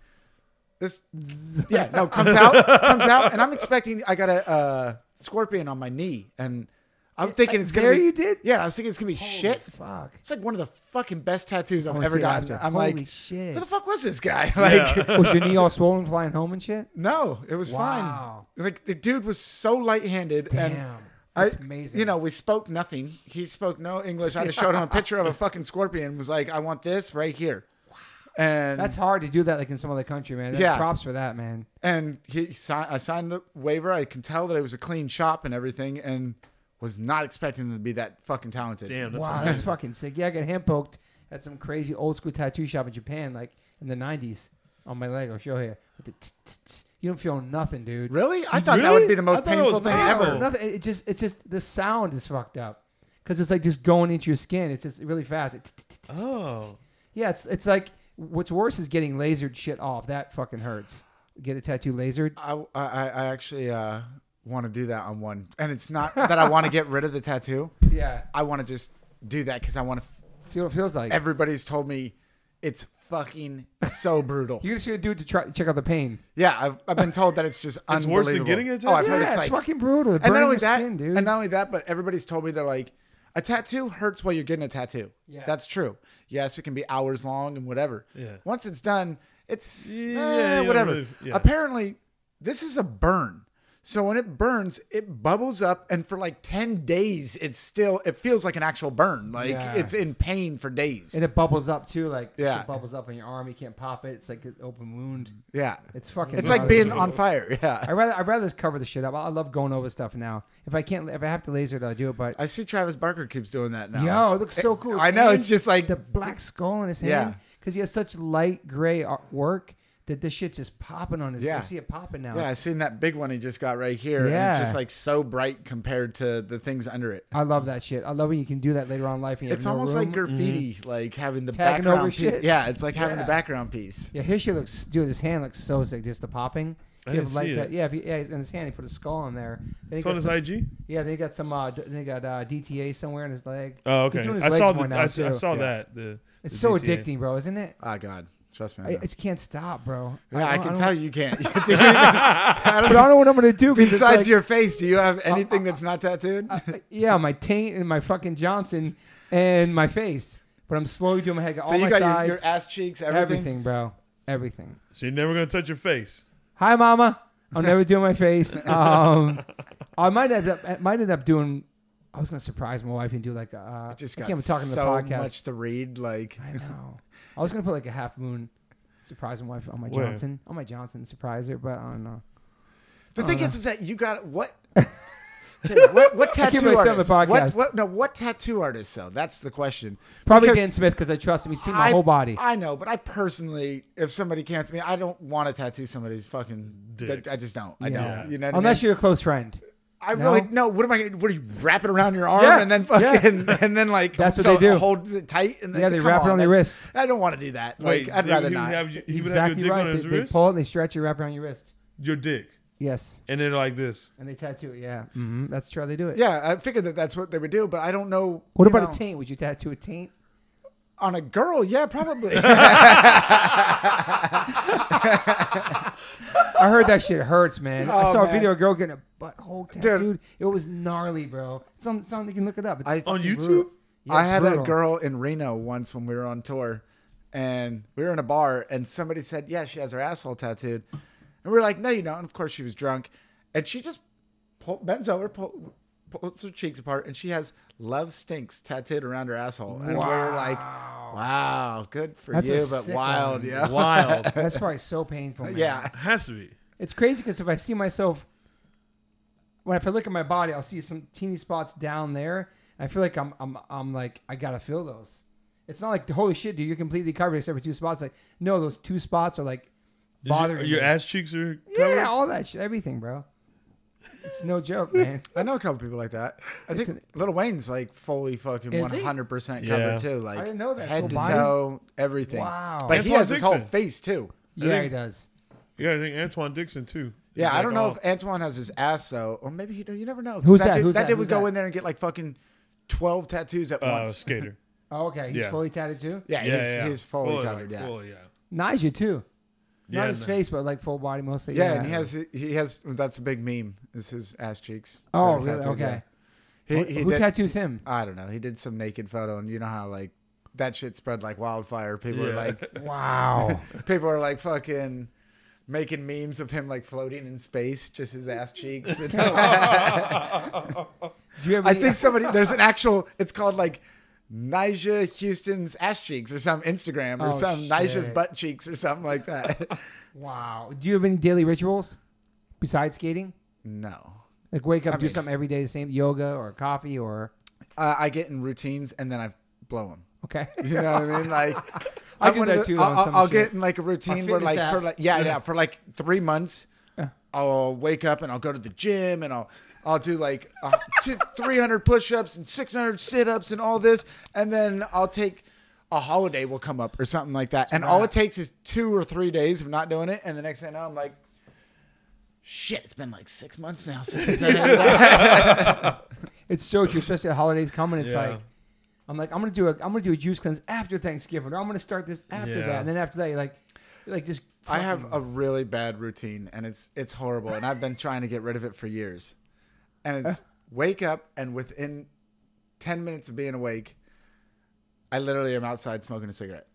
This, yeah, no, comes out, comes out, and I'm expecting. I got a uh, scorpion on my knee, and I'm thinking it's gonna there be. you did? Yeah, I was thinking it's gonna be Holy shit. Fuck. It's like one of the fucking best tattoos I I've wanna ever see it gotten. after. I'm Holy like, shit. who the fuck was this guy? Like, Yeah. was your knee all swollen flying home and shit? no, it was Wow. fine. Like the dude was so light-handed, and Damn. I, That's amazing. You know, we spoke nothing. He spoke no English. I just showed him a picture of a fucking scorpion. Was like, I want this right here. And That's hard to do that like in some other country, man. That's Yeah. Props for that, man. and he si- I signed the waiver. I can tell that it was a clean shop and everything, and was not expecting him to be that fucking talented. Damn, that's wow, amazing. that's fucking sick. Yeah, I got hand poked at some crazy old school tattoo shop in Japan, like in the '90s, on my leg. I'll show here. You don't feel nothing, dude. Really? I thought that would be the most thought it was painful thing painful. ever. It's nothing. It just, it's just the sound is fucked up because it's like just going into your skin. It's just really fast. Oh. Yeah, it's it's like what's worse is getting lasered shit off. That fucking hurts. Get a tattoo lasered. I, I, I actually uh, want to do that on one, and it's not that I want to get rid of the tattoo. Yeah, I want to just do that because I want to. feel what it feels like. Everybody's told me it's fucking so brutal. You're just gonna do it to try check out the pain. Yeah, I've, I've been told that it's just It's worse than getting a tattoo. Oh, I've tattoo? heard yeah, it's it's, like fucking brutal. It and not only that, skin, dude. and not only that, but everybody's told me they're like, a tattoo hurts while you're getting a tattoo. Yeah. That's true. Yes, it can be hours long and whatever. Yeah. Once it's done, it's Yeah, eh, you whatever. really- yeah. Apparently, this is a burn. So when it burns, it bubbles up, and for like ten days, it's still it feels like an actual burn. Like Yeah. it's in pain for days. And it bubbles up too, like Yeah. it bubbles up on your arm. You can't pop it. It's like an open wound. yeah, It's fucking. it's like being on fire. Yeah, I rather I rather just cover the shit up. I love going over stuff now. If I can't, if I have to laser it, I'll do it. But I see Travis Barker keeps doing that now. yo, it looks so cool. His I know hand- it's just like the black skull in his Yeah. hand because he has such light gray work that this shit's just popping on his. Yeah. I see it popping now. yeah. I It's- seen that big one he just got right here, and Yeah. it's just like so bright compared to the things under it. I love that shit. I love when you can do that later on in life. And you It's have no almost like room. graffiti, like having the Tagging background piece. shit. Yeah, it's like having Yeah. the background piece. Yeah, his shit looks, dude. His hand looks so sick. Just the popping. I If you didn't have see ta- it. yeah, if you, yeah, in his hand, he put a skull on there. Then he It's got on his some- IG. Yeah, they got some. Uh, d- they got uh, DTA somewhere in his leg. Oh, He's okay. doing his I legs saw more the, now, I, too. I saw Yeah. that. The It's the so DTA. addicting, bro, isn't it? Oh God, trust me. I, I, I just can't stop, bro. yeah, I, don't- can don't- tell you can't. But I don't know what I'm gonna do. Besides like- your face, do you have anything that's not tattooed? I- yeah, my taint and my fucking Johnson and my face. But I'm slowly doing my head. Got so all you my got your, sides, your ass cheeks, everything. everything, bro, everything. So you're never gonna touch your face. Hi, mama. I'll never do my face. Um, I might end up. I might end up doing. I was gonna surprise my wife and do like a. Uh, Just I got can't even talk in the so podcast. much to read. Like I know. I was gonna put like a half moon surprise my wife on my Where? Johnson on my Johnson surprise her, but I don't know. the I thing don't is, is that you got what? Okay, what, what I keep tattoo myself artist? the podcast. What, what, no, what tattoo artist? though? that's the question. Probably Because Dan Smith because I trust him. He's seen my I- whole body. I know, but I personally, if somebody came up to me, I don't want to tattoo somebody's fucking. Dick. I just don't. I Yeah. don't. You know, what Unless I mean? you're a close friend. I No? really no. What am I? What do you wrap it around your arm Yeah, and then yeah. fucking and then like That's what so they do. Hold it tight and then Yeah, they come wrap it on your wrist. I don't want to do that. Like Wait, I'd they- rather he not. Have, you- he would exactly have your dick right. on They, his they wrist. pull it and they stretch it, wrap it on your wrist. Your dick, Yes, and then like this. and they tattoo it. Yeah, mm-hmm. that's true. how They do it. yeah, I figured that that's what they would do, but I don't know. What about know, a taint? Would you tattoo a taint? On a girl? Yeah, probably. I heard that shit hurts, man. I Oh, saw a video of a girl getting a butthole Dude. It was gnarly, bro. It's on, it's on. You can look it up. It's I- On YouTube? brutal. Yeah, I had brutal. a girl in Reno once when we were on tour, and we were in a bar, and somebody said, "Yeah, she has her asshole tattooed," and we were like, "No, you don't." And of course, she was drunk, and she just pull, bends over, pull, pulls her cheeks apart, and she has "Love Stinks" tattooed around her asshole, and we were like, "Wow, good for That's you, but wild, one. yeah, Wild. That's probably so painful. Man. yeah." Has to be. It's crazy because if I see myself, when if I look at my body, I'll see some teeny spots down there. I feel like I'm, I'm, I'm like I gotta feel those. It's not like holy shit, dude, you're completely covered except for two spots. Like no, those two spots are like Is your, bothering your me. ass cheeks are covered. Yeah, all that shit, everything, bro. It's no joke, man. I know a couple people like that. I It's think an- Lil Wayne's like fully fucking Is one he? hundred percent Yeah. covered too, like I didn't know that. head Full to body? toe, everything. Wow. But he Antwuan has his whole Dixon. face too. Yeah, think- he does. Yeah, I think Antwuan Dixon too. Yeah, He's I like don't know all- if Antwuan has his ass though, or maybe he. You never know. 'cause Who's that? Dude, Who's that that? dude would Who's go that? in there and get like fucking twelve tattoos at uh, once. skater. Oh, okay, he's Yeah. fully tattooed too. Yeah, yeah, he's, yeah. he's fully Fully, covered. like, yeah. fully, yeah. Nyjah too. Not Yeah, his no. face, but like full body mostly. yeah, and he has he has that's a big meme. Is his ass cheeks? Oh, really? tattooed, Okay. yeah. Who, He, he who did, tattoos him? I don't know. He did some naked photo, and you know how like that shit spread like wildfire. People are Yeah. like, Wow. people are like fucking making memes of him like floating in space, just his ass cheeks. And- Do you have I any- think somebody there's an actual. It's called like Nyjah Huston's ass cheeks or some Instagram or Oh, some Nyjah's shit. butt cheeks or something like that. Wow. Do you have any daily rituals besides skating? No, Like wake up, I do mean- something every day, the same yoga or coffee or uh, I get in routines and then I blow them. okay. You know what I mean? Like I I'm do that the- too, I'll, I'll get in like a routine where like for like yeah, yeah for like three months. Yeah. I'll wake up and I'll go to the gym and I'll I'll do like uh, two, 300 push-ups and 600 sit-ups and all this, and then I'll take a holiday will come up or something like that, and all it takes is two or three days of not doing it, and the next thing I know, I'm like, shit, it's been like six months now since I've done it. It's so true, especially the holidays coming. It's Yeah. like I'm like I'm gonna do a I'm gonna do a juice cleanse after Thanksgiving, or I'm gonna start this after Yeah. that, and then after that, you're like, you're like just. I have fucking- a really bad routine, and it's it's horrible, and I've been trying to get rid of it for years. And it's wake up, and within ten minutes of being awake, I literally am outside smoking a cigarette.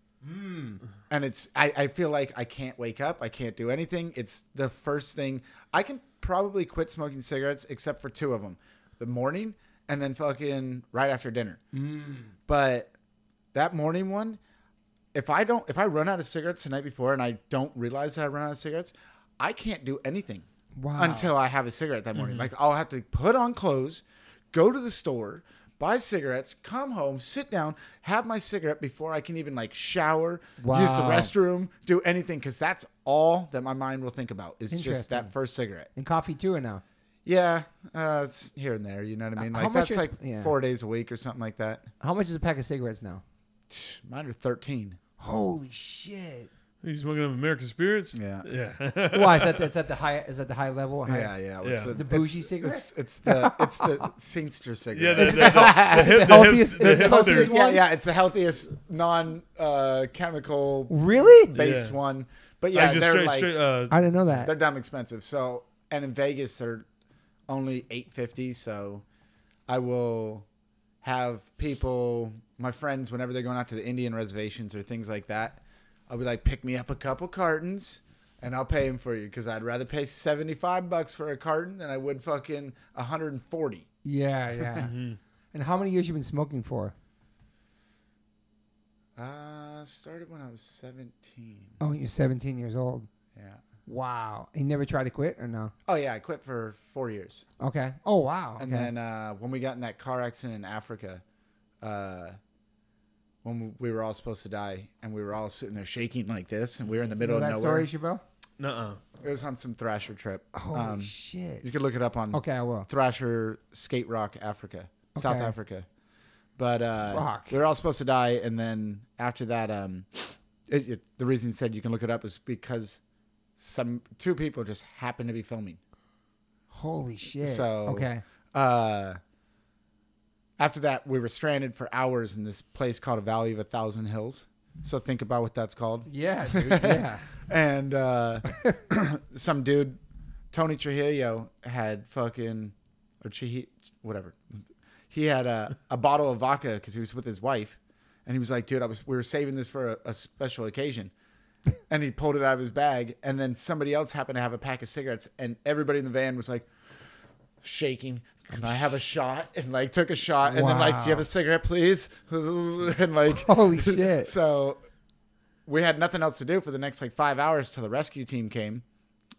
And it's I, I feel like I can't wake up, I can't do anything. It's the first thing I can probably quit smoking cigarettes except for two of them, the morning and then fucking right after dinner. Mm. But that morning one, if I don't, if I run out of cigarettes the night before and I don't realize that I run out of cigarettes, I can't do anything Wow. until I have a cigarette that Mm-hmm. morning. Like I'll have to put on clothes, go to the store, buy cigarettes, come home, sit down, have my cigarette before I can even like shower, use the restroom, do anything because that's all that my mind will think about is just that first cigarette. and coffee too, or no? Yeah, uh, it's here and there. You know what I mean? Like that's is- like yeah. four days a week or something like that. How much is a pack of cigarettes now? Mine are thirteen. Holy shit! You smoking of American spirits? Yeah. Yeah. Why is that? Is that the high? Is that the high level? High, Yeah, yeah. Yeah. It's a- The it's- bougie cigarette? It's, it's the it's the Singster yeah, cigarette. the, the, the, the, the, healthiest- the it's the healthiest hipsters. yeah, yeah, it's the healthiest non-chemical Really? based Yeah. one. But yeah, just they're straight, like straight, uh, I didn't know that. they're dumb expensive. So and in Vegas they're only eight fifty. So I will have people, my friends, whenever they're going out to the Indian reservations or things like that, I'll be like, pick me up a couple cartons. And I'll pay them for you because I'd rather pay seventy five bucks for a carton than I would fucking hundred and forty. yeah, yeah. Mm-hmm. and how many years you been smoking for? Uh, started when I was seventeen. Oh, you're 17 years old. Yeah. Wow. And you never tried to quit or no? Oh yeah, I quit for four years. Okay. Oh wow. Okay. And then uh, when we got in that car accident in Africa, uh, when we were all supposed to die, and we were all sitting there shaking like this, and we were in the you middle know of that nowhere. story, Chabot? nuh-uh. It was on some Thrasher trip. Holy Um, shit. You could look it up on Okay, I will. Thrasher Skate Rock Africa, South Okay. Africa. But uh, Fuck. we were all supposed to die, and then after that, um, it, it, the reason he said you can look it up is because some two people just happened to be filming. Holy shit. So- okay. uh, after that, we were stranded for hours in this place called a Valley of a Thousand Hills. So think about what that's called. Yeah, dude. Yeah. And uh, some dude, Tony Trujillo, had fucking, or Chi, whatever. He had a, a bottle of vodka because he was with his wife, and he was like, "Dude, I was we were saving this for a, a special occasion." And he pulled it out of his bag, and then somebody else happened to have a pack of cigarettes, and everybody in the van was like shaking. Can I have a shot? And like took a shot, and then like, "Do you have a cigarette, please?" And like, Holy shit. so we had nothing else to do for the next like five hours till the rescue team came,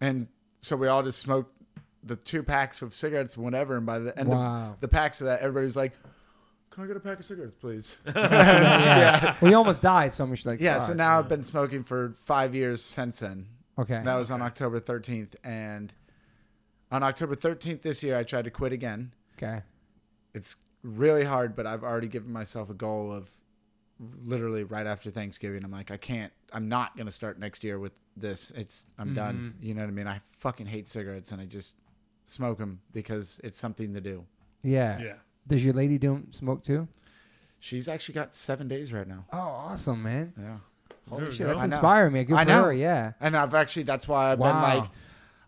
and so we all just smoked the two packs of cigarettes, whatever. And by the end Wow. of the packs of that, everybody's like, "Can I get a pack of cigarettes, please?" yeah. Well, you almost died, so I'm just like, yeah. So fuck. now I've been smoking for five years since then. Okay. That was on October 13th, and on October 13th this year, I tried to quit again. Okay. It's really hard, but I've already given myself a goal of literally right after Thanksgiving. I'm like, I can't. I'm not gonna start next year with this. It's I'm done. Mm-hmm. You know what I mean? I fucking hate cigarettes, and I just smoke them because it's something to do. Yeah. Yeah. Does your lady do smoke too? She's actually got seven days right now. Oh, awesome, man. Yeah, Holy There shit, that's I know. inspiring me. Good I for know. her. Yeah. and I've actually that's why I've Wow. been like.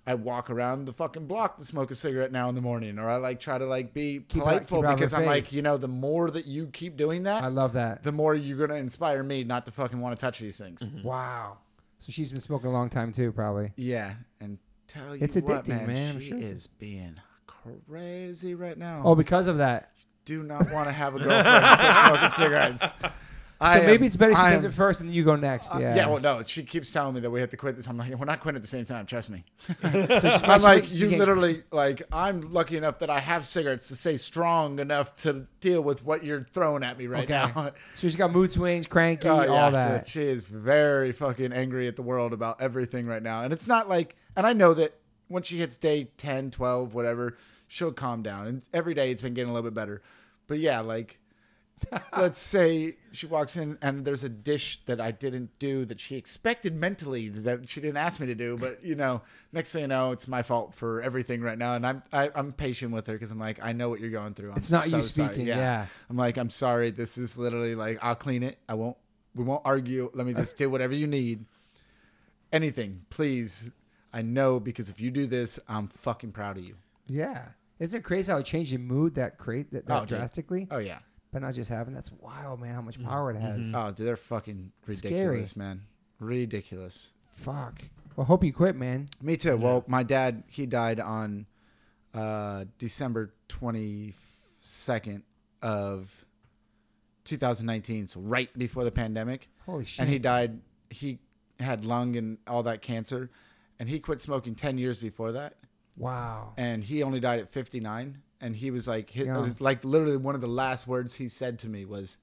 I walk around the fucking block to smoke a cigarette now in the morning, or I like try to like be Keep politeful out because I'm like, you know, the more that you keep doing that, I love that. the more you're gonna inspire me not to fucking want to touch these things. Mm-hmm. Wow. So she's been smoking a long time too, probably. Yeah, and tell you It's what, addicting, man, man. She sure it's- is being crazy right now. Oh, because of that. do not want to have a girlfriend smoking cigarettes. So maybe it's better she I does am- it first and then you go next. uh, Yeah. yeah. well, no, she keeps telling me that we have to quit this. I'm like, we're not quitting at the same time. Trust me. So I'm like, you literally, like, I'm lucky enough that I have cigarettes to stay strong enough to deal with what you're throwing at me right Okay. now. So she's got mood swings, cranky, Oh, yeah, all that. She is very fucking angry at the world about everything right now. And it's not like, and I know that once she hits day 10, 12, whatever, she'll calm down. And every day it's been getting a little bit better. But yeah, like, let's say she walks in and there's a dish that I didn't do that she expected mentally that she didn't ask me to do. But, you know, next thing you know, it's my fault for everything right now. And I'm, I, I'm patient with her because I'm like, I know what you're going through. I'm It's not so you speaking, yeah. I'm like, I'm sorry. This is literally like, I'll clean it. I won't, we won't argue. Let me just do whatever you need. Anything, please. I know because if you do this, I'm fucking proud of you. Yeah. Isn't it crazy how it changed your mood that cra- that, that Oh, dude. drastically? Oh, yeah. But not just having that's wild, man. How much power it has. Oh, dude, they're fucking Scary. ridiculous, man. Ridiculous. Fuck. Well, hope you quit, man. Me too. Well, my dad he died on uh, December twenty second of 2019, so right before the pandemic. Holy shit. and he died. He had lung and all that cancer, and he quit smoking ten years before that. wow. And he only died at fifty nine. And he was like, hit, Yeah. it was like literally one of the last words he said to me was,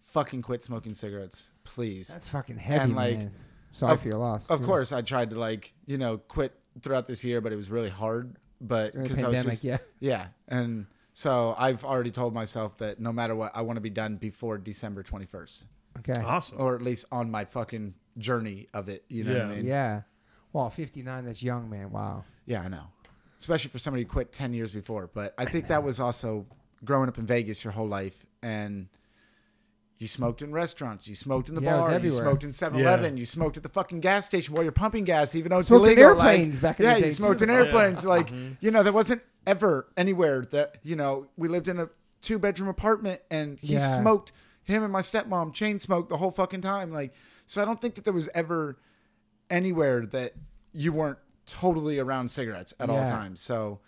"Fucking quit smoking cigarettes, please." That's fucking heavy, And, like, man. Sorry of- for your loss. of too. course, I tried to like you know quit throughout this year, but it was really hard. But because I was just yeah. yeah, and so I've already told myself that no matter what, I want to be done before December twenty first, Okay. Awesome. or at least on my fucking journey of it. You know what I mean? Yeah. Well, 59, that's young, man. Wow. Yeah, I know. Especially for somebody who quit 10 years before. But I think that was also growing up in Vegas your whole life and you smoked in restaurants, you smoked in the Yeah, bar, you smoked in 7-Eleven, you smoked at the fucking gas station while you're pumping gas even though it's Smoked in illegal. airplanes like, back in yeah, the day, you smoked too. in airplanes like, mm-hmm. you know, there wasn't ever anywhere that, you know, we lived in a two bedroom apartment and he Yeah. smoked him and my stepmom chain smoked the whole fucking time like so I don't think that there was ever anywhere that you weren't totally around cigarettes at all times. So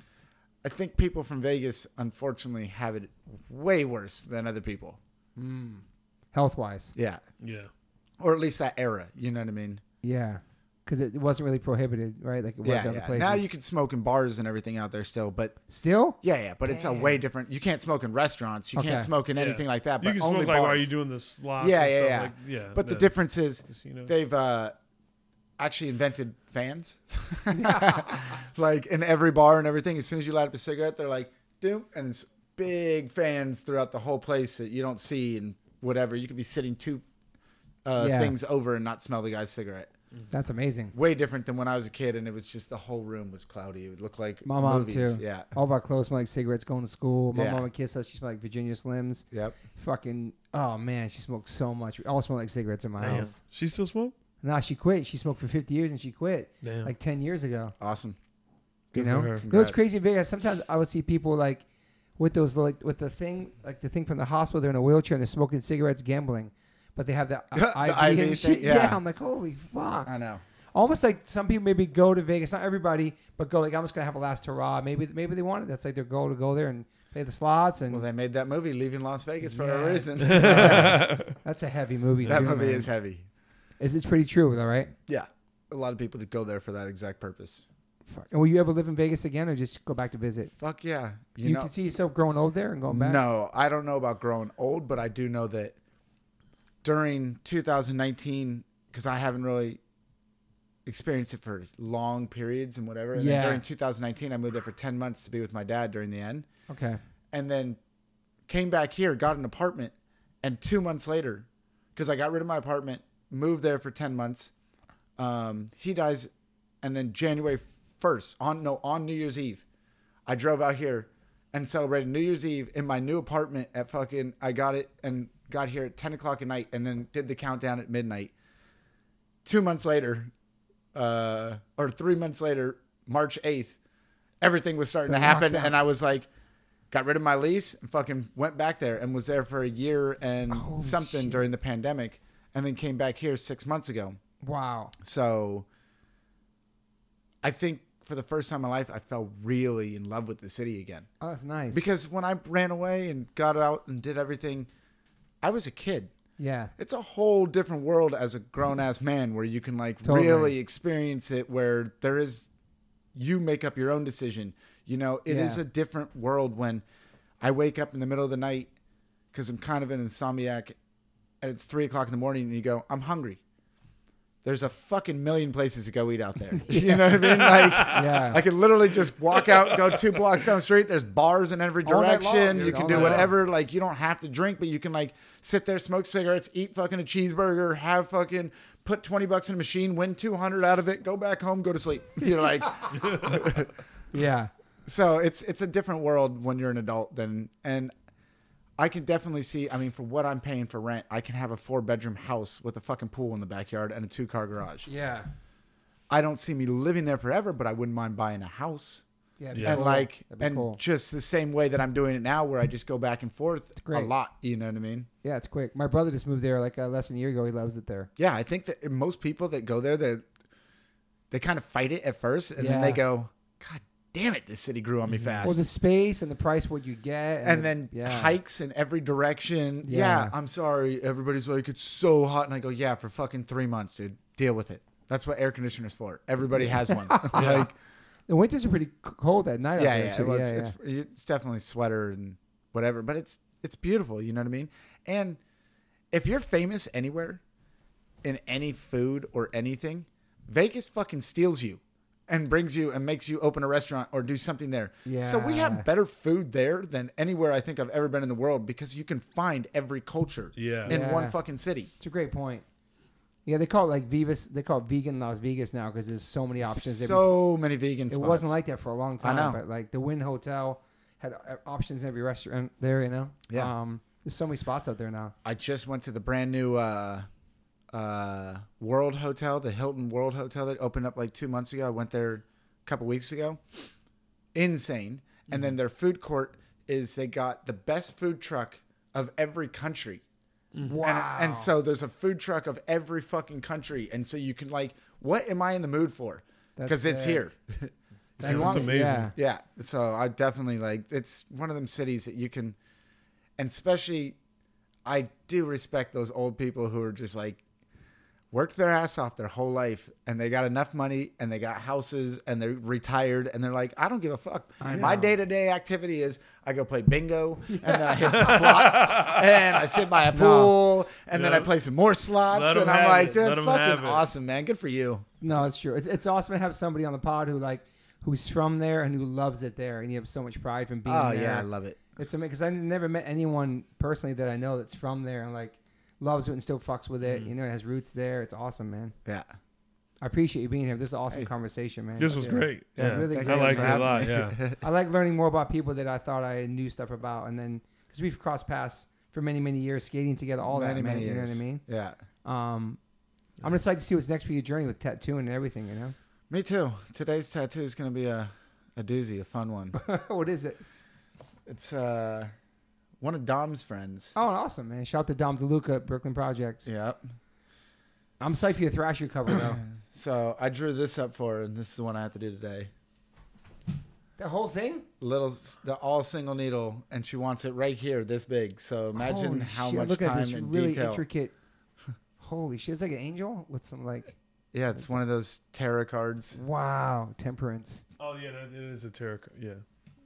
I think people from Vegas unfortunately have it way worse than other people. Health wise. Yeah. Yeah. Or at least that era, you know what I mean? Yeah. Because it wasn't really prohibited, right? Like it was Yeah, other yeah. places. Now you can smoke in bars and everything out there still, but Still? yeah, yeah, but it's a way different. You can't smoke in restaurants. You Okay. can't smoke in Yeah. anything like that. But You can only smoke like while bars. you're doing the slots. Yeah, and yeah, stuff, yeah. Like, yeah. But the difference is casino. they've uh, actually invented fans. like in every bar and everything, as soon as you light up a cigarette, they're like, doom, and it's big fans throughout the whole place that you don't see and whatever. You could be sitting two uh, Yeah. things over and not smell the guy's cigarette. That's amazing. Way different than when I was a kid and it was just the whole room was cloudy. It would look like My mom, movies. too. Yeah. All of our clothes smell like cigarettes going to school. My Yeah. mom would kiss us. She smelled like Virginia Slims. Yep. Fucking, oh man, she smoked so much. We all smelled like cigarettes in my Damn. house. She still smoke? Nah, she quit. She smoked for 50 years and she quit Damn. like 10 years ago. Awesome. You know, for her. you know what's crazy in Vegas? Sometimes I would see people like with those like with the thing like the thing from the hospital. They're in a wheelchair and they're smoking cigarettes, gambling, but they have the, The IV, IV and thing, shit. yeah. I'm like, holy fuck! I know. Almost like some people maybe go to Vegas, not everybody, but go like I'm just gonna have a last hurrah. Maybe maybe they wanted that's like their goal to go there and play the slots, and Well, they made that movie, Leaving Las Vegas, for Yeah. a reason. that's a heavy movie. that too, movie man. is heavy. Is it's pretty true, though, right? Yeah. A lot of people to go there for that exact purpose. Fuck. And will you ever live in Vegas again, or just go back to visit? Fuck yeah. You, You, know, can see yourself growing old there and going back. no, I don't know about growing old, but I do know that during 2019, because I haven't really experienced it for long periods and whatever. And Yeah. then during 2019, I moved there for 10 months to be with my dad during the end. Okay. and then came back here, got an apartment, and two months later, because I got rid of my apartment, moved there for ten months. Um, he dies, and then January first on no on New Year's Eve, I drove out here and celebrated New Year's Eve in my new apartment at fucking. I got it and got here at ten o'clock at night, and then did the countdown at midnight. Two months later, uh, or three months later, March eighth, everything was starting The to happen, lockdown. and I was like got rid of my lease and fucking went back there and was there for a year and Holy something shit. during the pandemic and then came back here six months ago. Wow. So I think for the first time in my life, I fell really in love with the city again. Oh, that's nice. Because when I ran away and got out and did everything, I was a kid. yeah. It's a whole different world as a grown ass man where you can like Totally. really experience it where there is you make up your own decision. You know, it is Yeah. a different world when I wake up in the middle of the night because I'm kind of an insomniac and it's three o'clock in the morning and you go, I'm hungry. There's a fucking million places to go eat out there. You know what I mean? Like Yeah. I can literally just walk out, go two blocks down the street. There's bars in every night long, direction. you can do night long. whatever. Like you don't have to drink, but you can like sit there, smoke cigarettes, eat fucking a cheeseburger, have fucking put twenty bucks in a machine, win two hundred out of it, go back home, go to sleep. You know, like yeah. so it's it's a different world when you're an adult than and I can definitely see. I mean, for what I'm paying for rent, I can have a four bedroom house with a fucking pool in the backyard and a two car garage. Yeah. I don't see me living there forever, but I wouldn't mind buying a house. Yeah. Yeah. and cool. like and cool. just the same way that I'm doing it now, where I just go back and forth a great. lot. You know what I mean? Yeah, it's quick. My brother just moved there like uh, less than a year ago. He loves it there. Yeah, I think that most people that go there, that they kind of fight it at first, and then they go, "God damn it, this city grew on me mm-hmm. fast." Well, the space and the price, what you get, and the- then yeah. hikes in every direction. Yeah. Yeah. I'm sorry. Everybody's like, it's so hot. And I go, yeah, for fucking three months, dude. Deal with it. That's what air conditioner's for. Everybody has one. like, The winters are pretty cold at night. yeah, there, yeah, too. well, yeah, it's, yeah. It's, it's definitely sweater and whatever, but it's it's beautiful. You know what I mean? And if you're famous anywhere, in any food or anything, Vegas fucking steals you and brings you and makes you open a restaurant or do something there. Yeah. So we have better food there than anywhere I think I've ever been in the world because you can find every culture Yeah. in Yeah. one fucking city. It's a great point. Yeah, they call it like Vivas. They call it vegan Las Vegas now because there's so many options. There So many vegan it spots. wasn't like that for a long time. I know. But like the Wynn Hotel had uh, options in every restaurant there. You know. Yeah. Um, there's so many spots out there now. I just went to the brand new uh, uh, World Hotel, the Hilton World Hotel that opened up like two months ago. I went there a couple weeks ago. Insane. And then their food court is they got the best food truck of every country. Wow. And, and so there's a food truck of every fucking country. And so you can like, what am I in the mood for? Because it's here. That's want- amazing. Yeah. Yeah. So I definitely like it's one of them cities that you can and especially I do respect those old people who are just like worked their ass off their whole life and they got enough money and they got houses and they're retired and they're like, I don't give a fuck. My day to day activity is I go play bingo and then I hit some slots and I sit by a pool and then I play some more slots Let 'em and I'm have like, it. Let dude, 'em have fucking it." awesome, man. Good for you. No, it's true. It's, it's awesome to have somebody on the pod who like who's from there and who loves it there, and you have so much pride from being Oh there. yeah, I love it. It's amazing because I never met anyone personally that I know that's from there and like loves it and still fucks with it. You know, it has roots there. It's awesome, man. Yeah. I appreciate you being here. This is an awesome Hey. conversation, man. This was Yeah. great. Yeah, Yeah, really thank great. I you guys liked it a lot. Yeah, I like learning more about people that I thought I knew stuff about, and then because we've crossed paths for many, many years, skating together, all many, that, man. many you know what I mean? Yeah. Um, I'm excited to see what's next for your journey with tattooing and everything. You know, Me too. Today's tattoo is going to be a, a doozy, a fun one. what is it? it's uh, one of Dom's friends. Oh, awesome, man! Shout out to Dom DeLuca at Brooklyn Projects. Yep. I'm psyched for your Thrasher cover though. So I drew this up for her, and this is the one I have to do today. the whole thing. Little, s- the all single needle, and she wants it right here, this big. So imagine Holy how shit, much look time at this and really detail. intricate. Holy shit! It's like an angel with some like Yeah, it's one of those tarot cards. wow temperance. Oh yeah, that, it is a tarot. card. Yeah,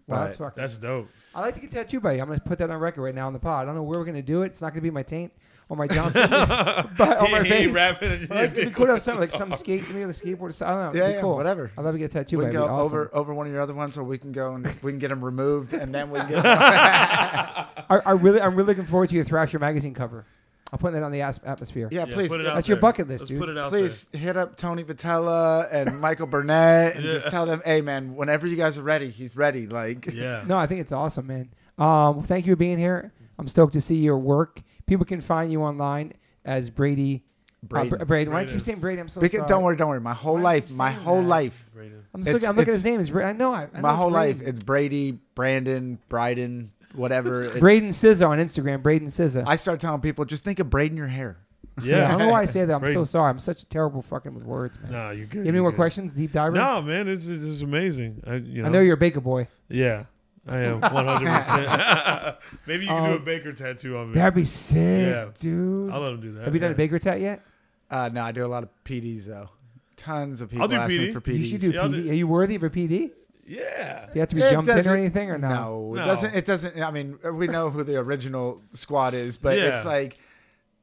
Wow, that's fucking. that's dope. I like to get tattooed by you. I'm gonna put that on record right now on the pod. I don't know where we're gonna do it. It's not gonna be my taint or my Johnson, but on my He- he face. rapping and- I like, it'd be cool to have something like some skate, maybe the skateboard. I don't know. It'd Yeah, be yeah, cool. whatever. I'd love to get tattooed We by can you. go Awesome. over over one of your other ones, or we can go and we can get them removed, and then we can get. I, I really, I'm really looking forward to your Thrasher magazine cover. I'm putting that on the as- atmosphere. yeah, please. put it out That's your there. bucket list, Let's dude. Put it out Please hit up Tony Vitello and Michael Burnett and Yeah. just tell them, hey man, whenever you guys are ready, he's ready. Like, there. Yeah. No, I think it's awesome, man. Um, thank you for being here. I'm stoked to see your work. People can find you online as Brady. Braydon. Uh, Bra- Braydon. Why do you keep Braydon. saying Brady? I'm so We can- sorry. don't worry, don't worry. My whole Why do you life, keep my saying whole that? life, Braydon. I'm, just It's- looking, I'm looking at it's- his name. It's Bra- I know. I, I know my it's whole life, Braydon. it's Brady, Brandon, Bryden, whatever. It's, Braydon Sizza on Instagram. Braydon Sizza. I start telling people, just think of braiding your hair. Yeah, I don't know why I say that. I'm so sorry. I'm such a terrible fucking with words, man. No, you good. you have any you more good. questions, deep diver? No, man, it's, it's, it's amazing. I, you know, I know you're a baker boy. Yeah, I am 100. percent Maybe you can do a Um, baker tattoo on me. That'd be sick, Yeah. dude. I'll let him do that. Have you done yeah. a baker tat yet? Uh, no, I do a lot of PDs though. Tons of people I'll do ask me PD. for PDs. You should do Yeah, I'll PD. do- Are you worthy of a PD? Do Yeah. you have to be It jumped in or anything, or no? No, it No. doesn't. It doesn't. I mean, we know who the original squad is, but Yeah. it's like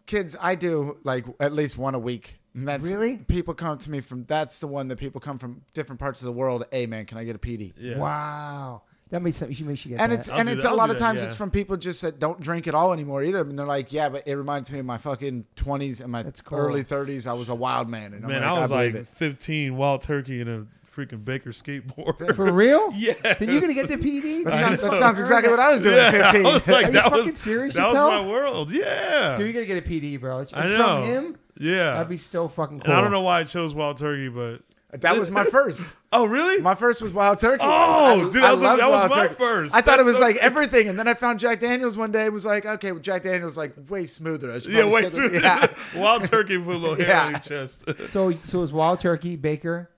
kids. I do like at least one a week. And that's Really? people come to me from. That's the one that people come from different parts of the world. Hey man, can I get a PD? Yeah. Wow, that makes sense. You should, you should get And that. it's I'll and do it's that. a I'll lot do of that, times yeah. it's from people just that don't drink at all anymore either. And they're like, yeah, but it reminds me of my fucking twenties and my That's cool. early thirties. I was a wild man. And I'm Man, like, I was believe like it. 15, wild turkey in a freaking Baker skateboard. For real? yeah. Then you're gonna get the PD? That, I sounds, that sounds exactly what I was doing yeah, at 15. I was like, Are you fucking was serious, that was my world. Yeah. Dude, you're gonna get a PD, bro. It's- I from know. him. yeah. That'd be so fucking cool. and I don't know why I chose wild turkey, but that was my first. oh really? My first was Wild Turkey. Oh, dude, that was- loved that was Wild my Turkey. first. I thought it was so like crazy. everything, and then I found Jack Daniels one day and was like, okay, well, Jack Daniels like way smoother. I yeah, way wait. stick with- yeah. wild turkey with a little hair Yeah. on your chest. So, so it was wild turkey, Baker,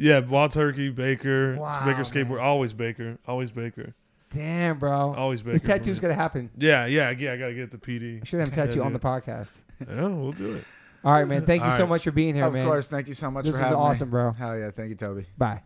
Yeah, Wild Turkey, Baker, Wow, Baker man. skateboard, always Baker, always Baker, Damn, bro. always Baker. This for tattoo's me. gonna happen. Yeah, yeah, yeah. I gotta get the PD. I should have a tattoo Yeah, on the podcast. I know, we'll do it. All right, man. Thank you All so right. much for being here, of man. course. Thank you so much This for is having awesome, me. bro. Hell yeah. Thank you, Toby. Bye.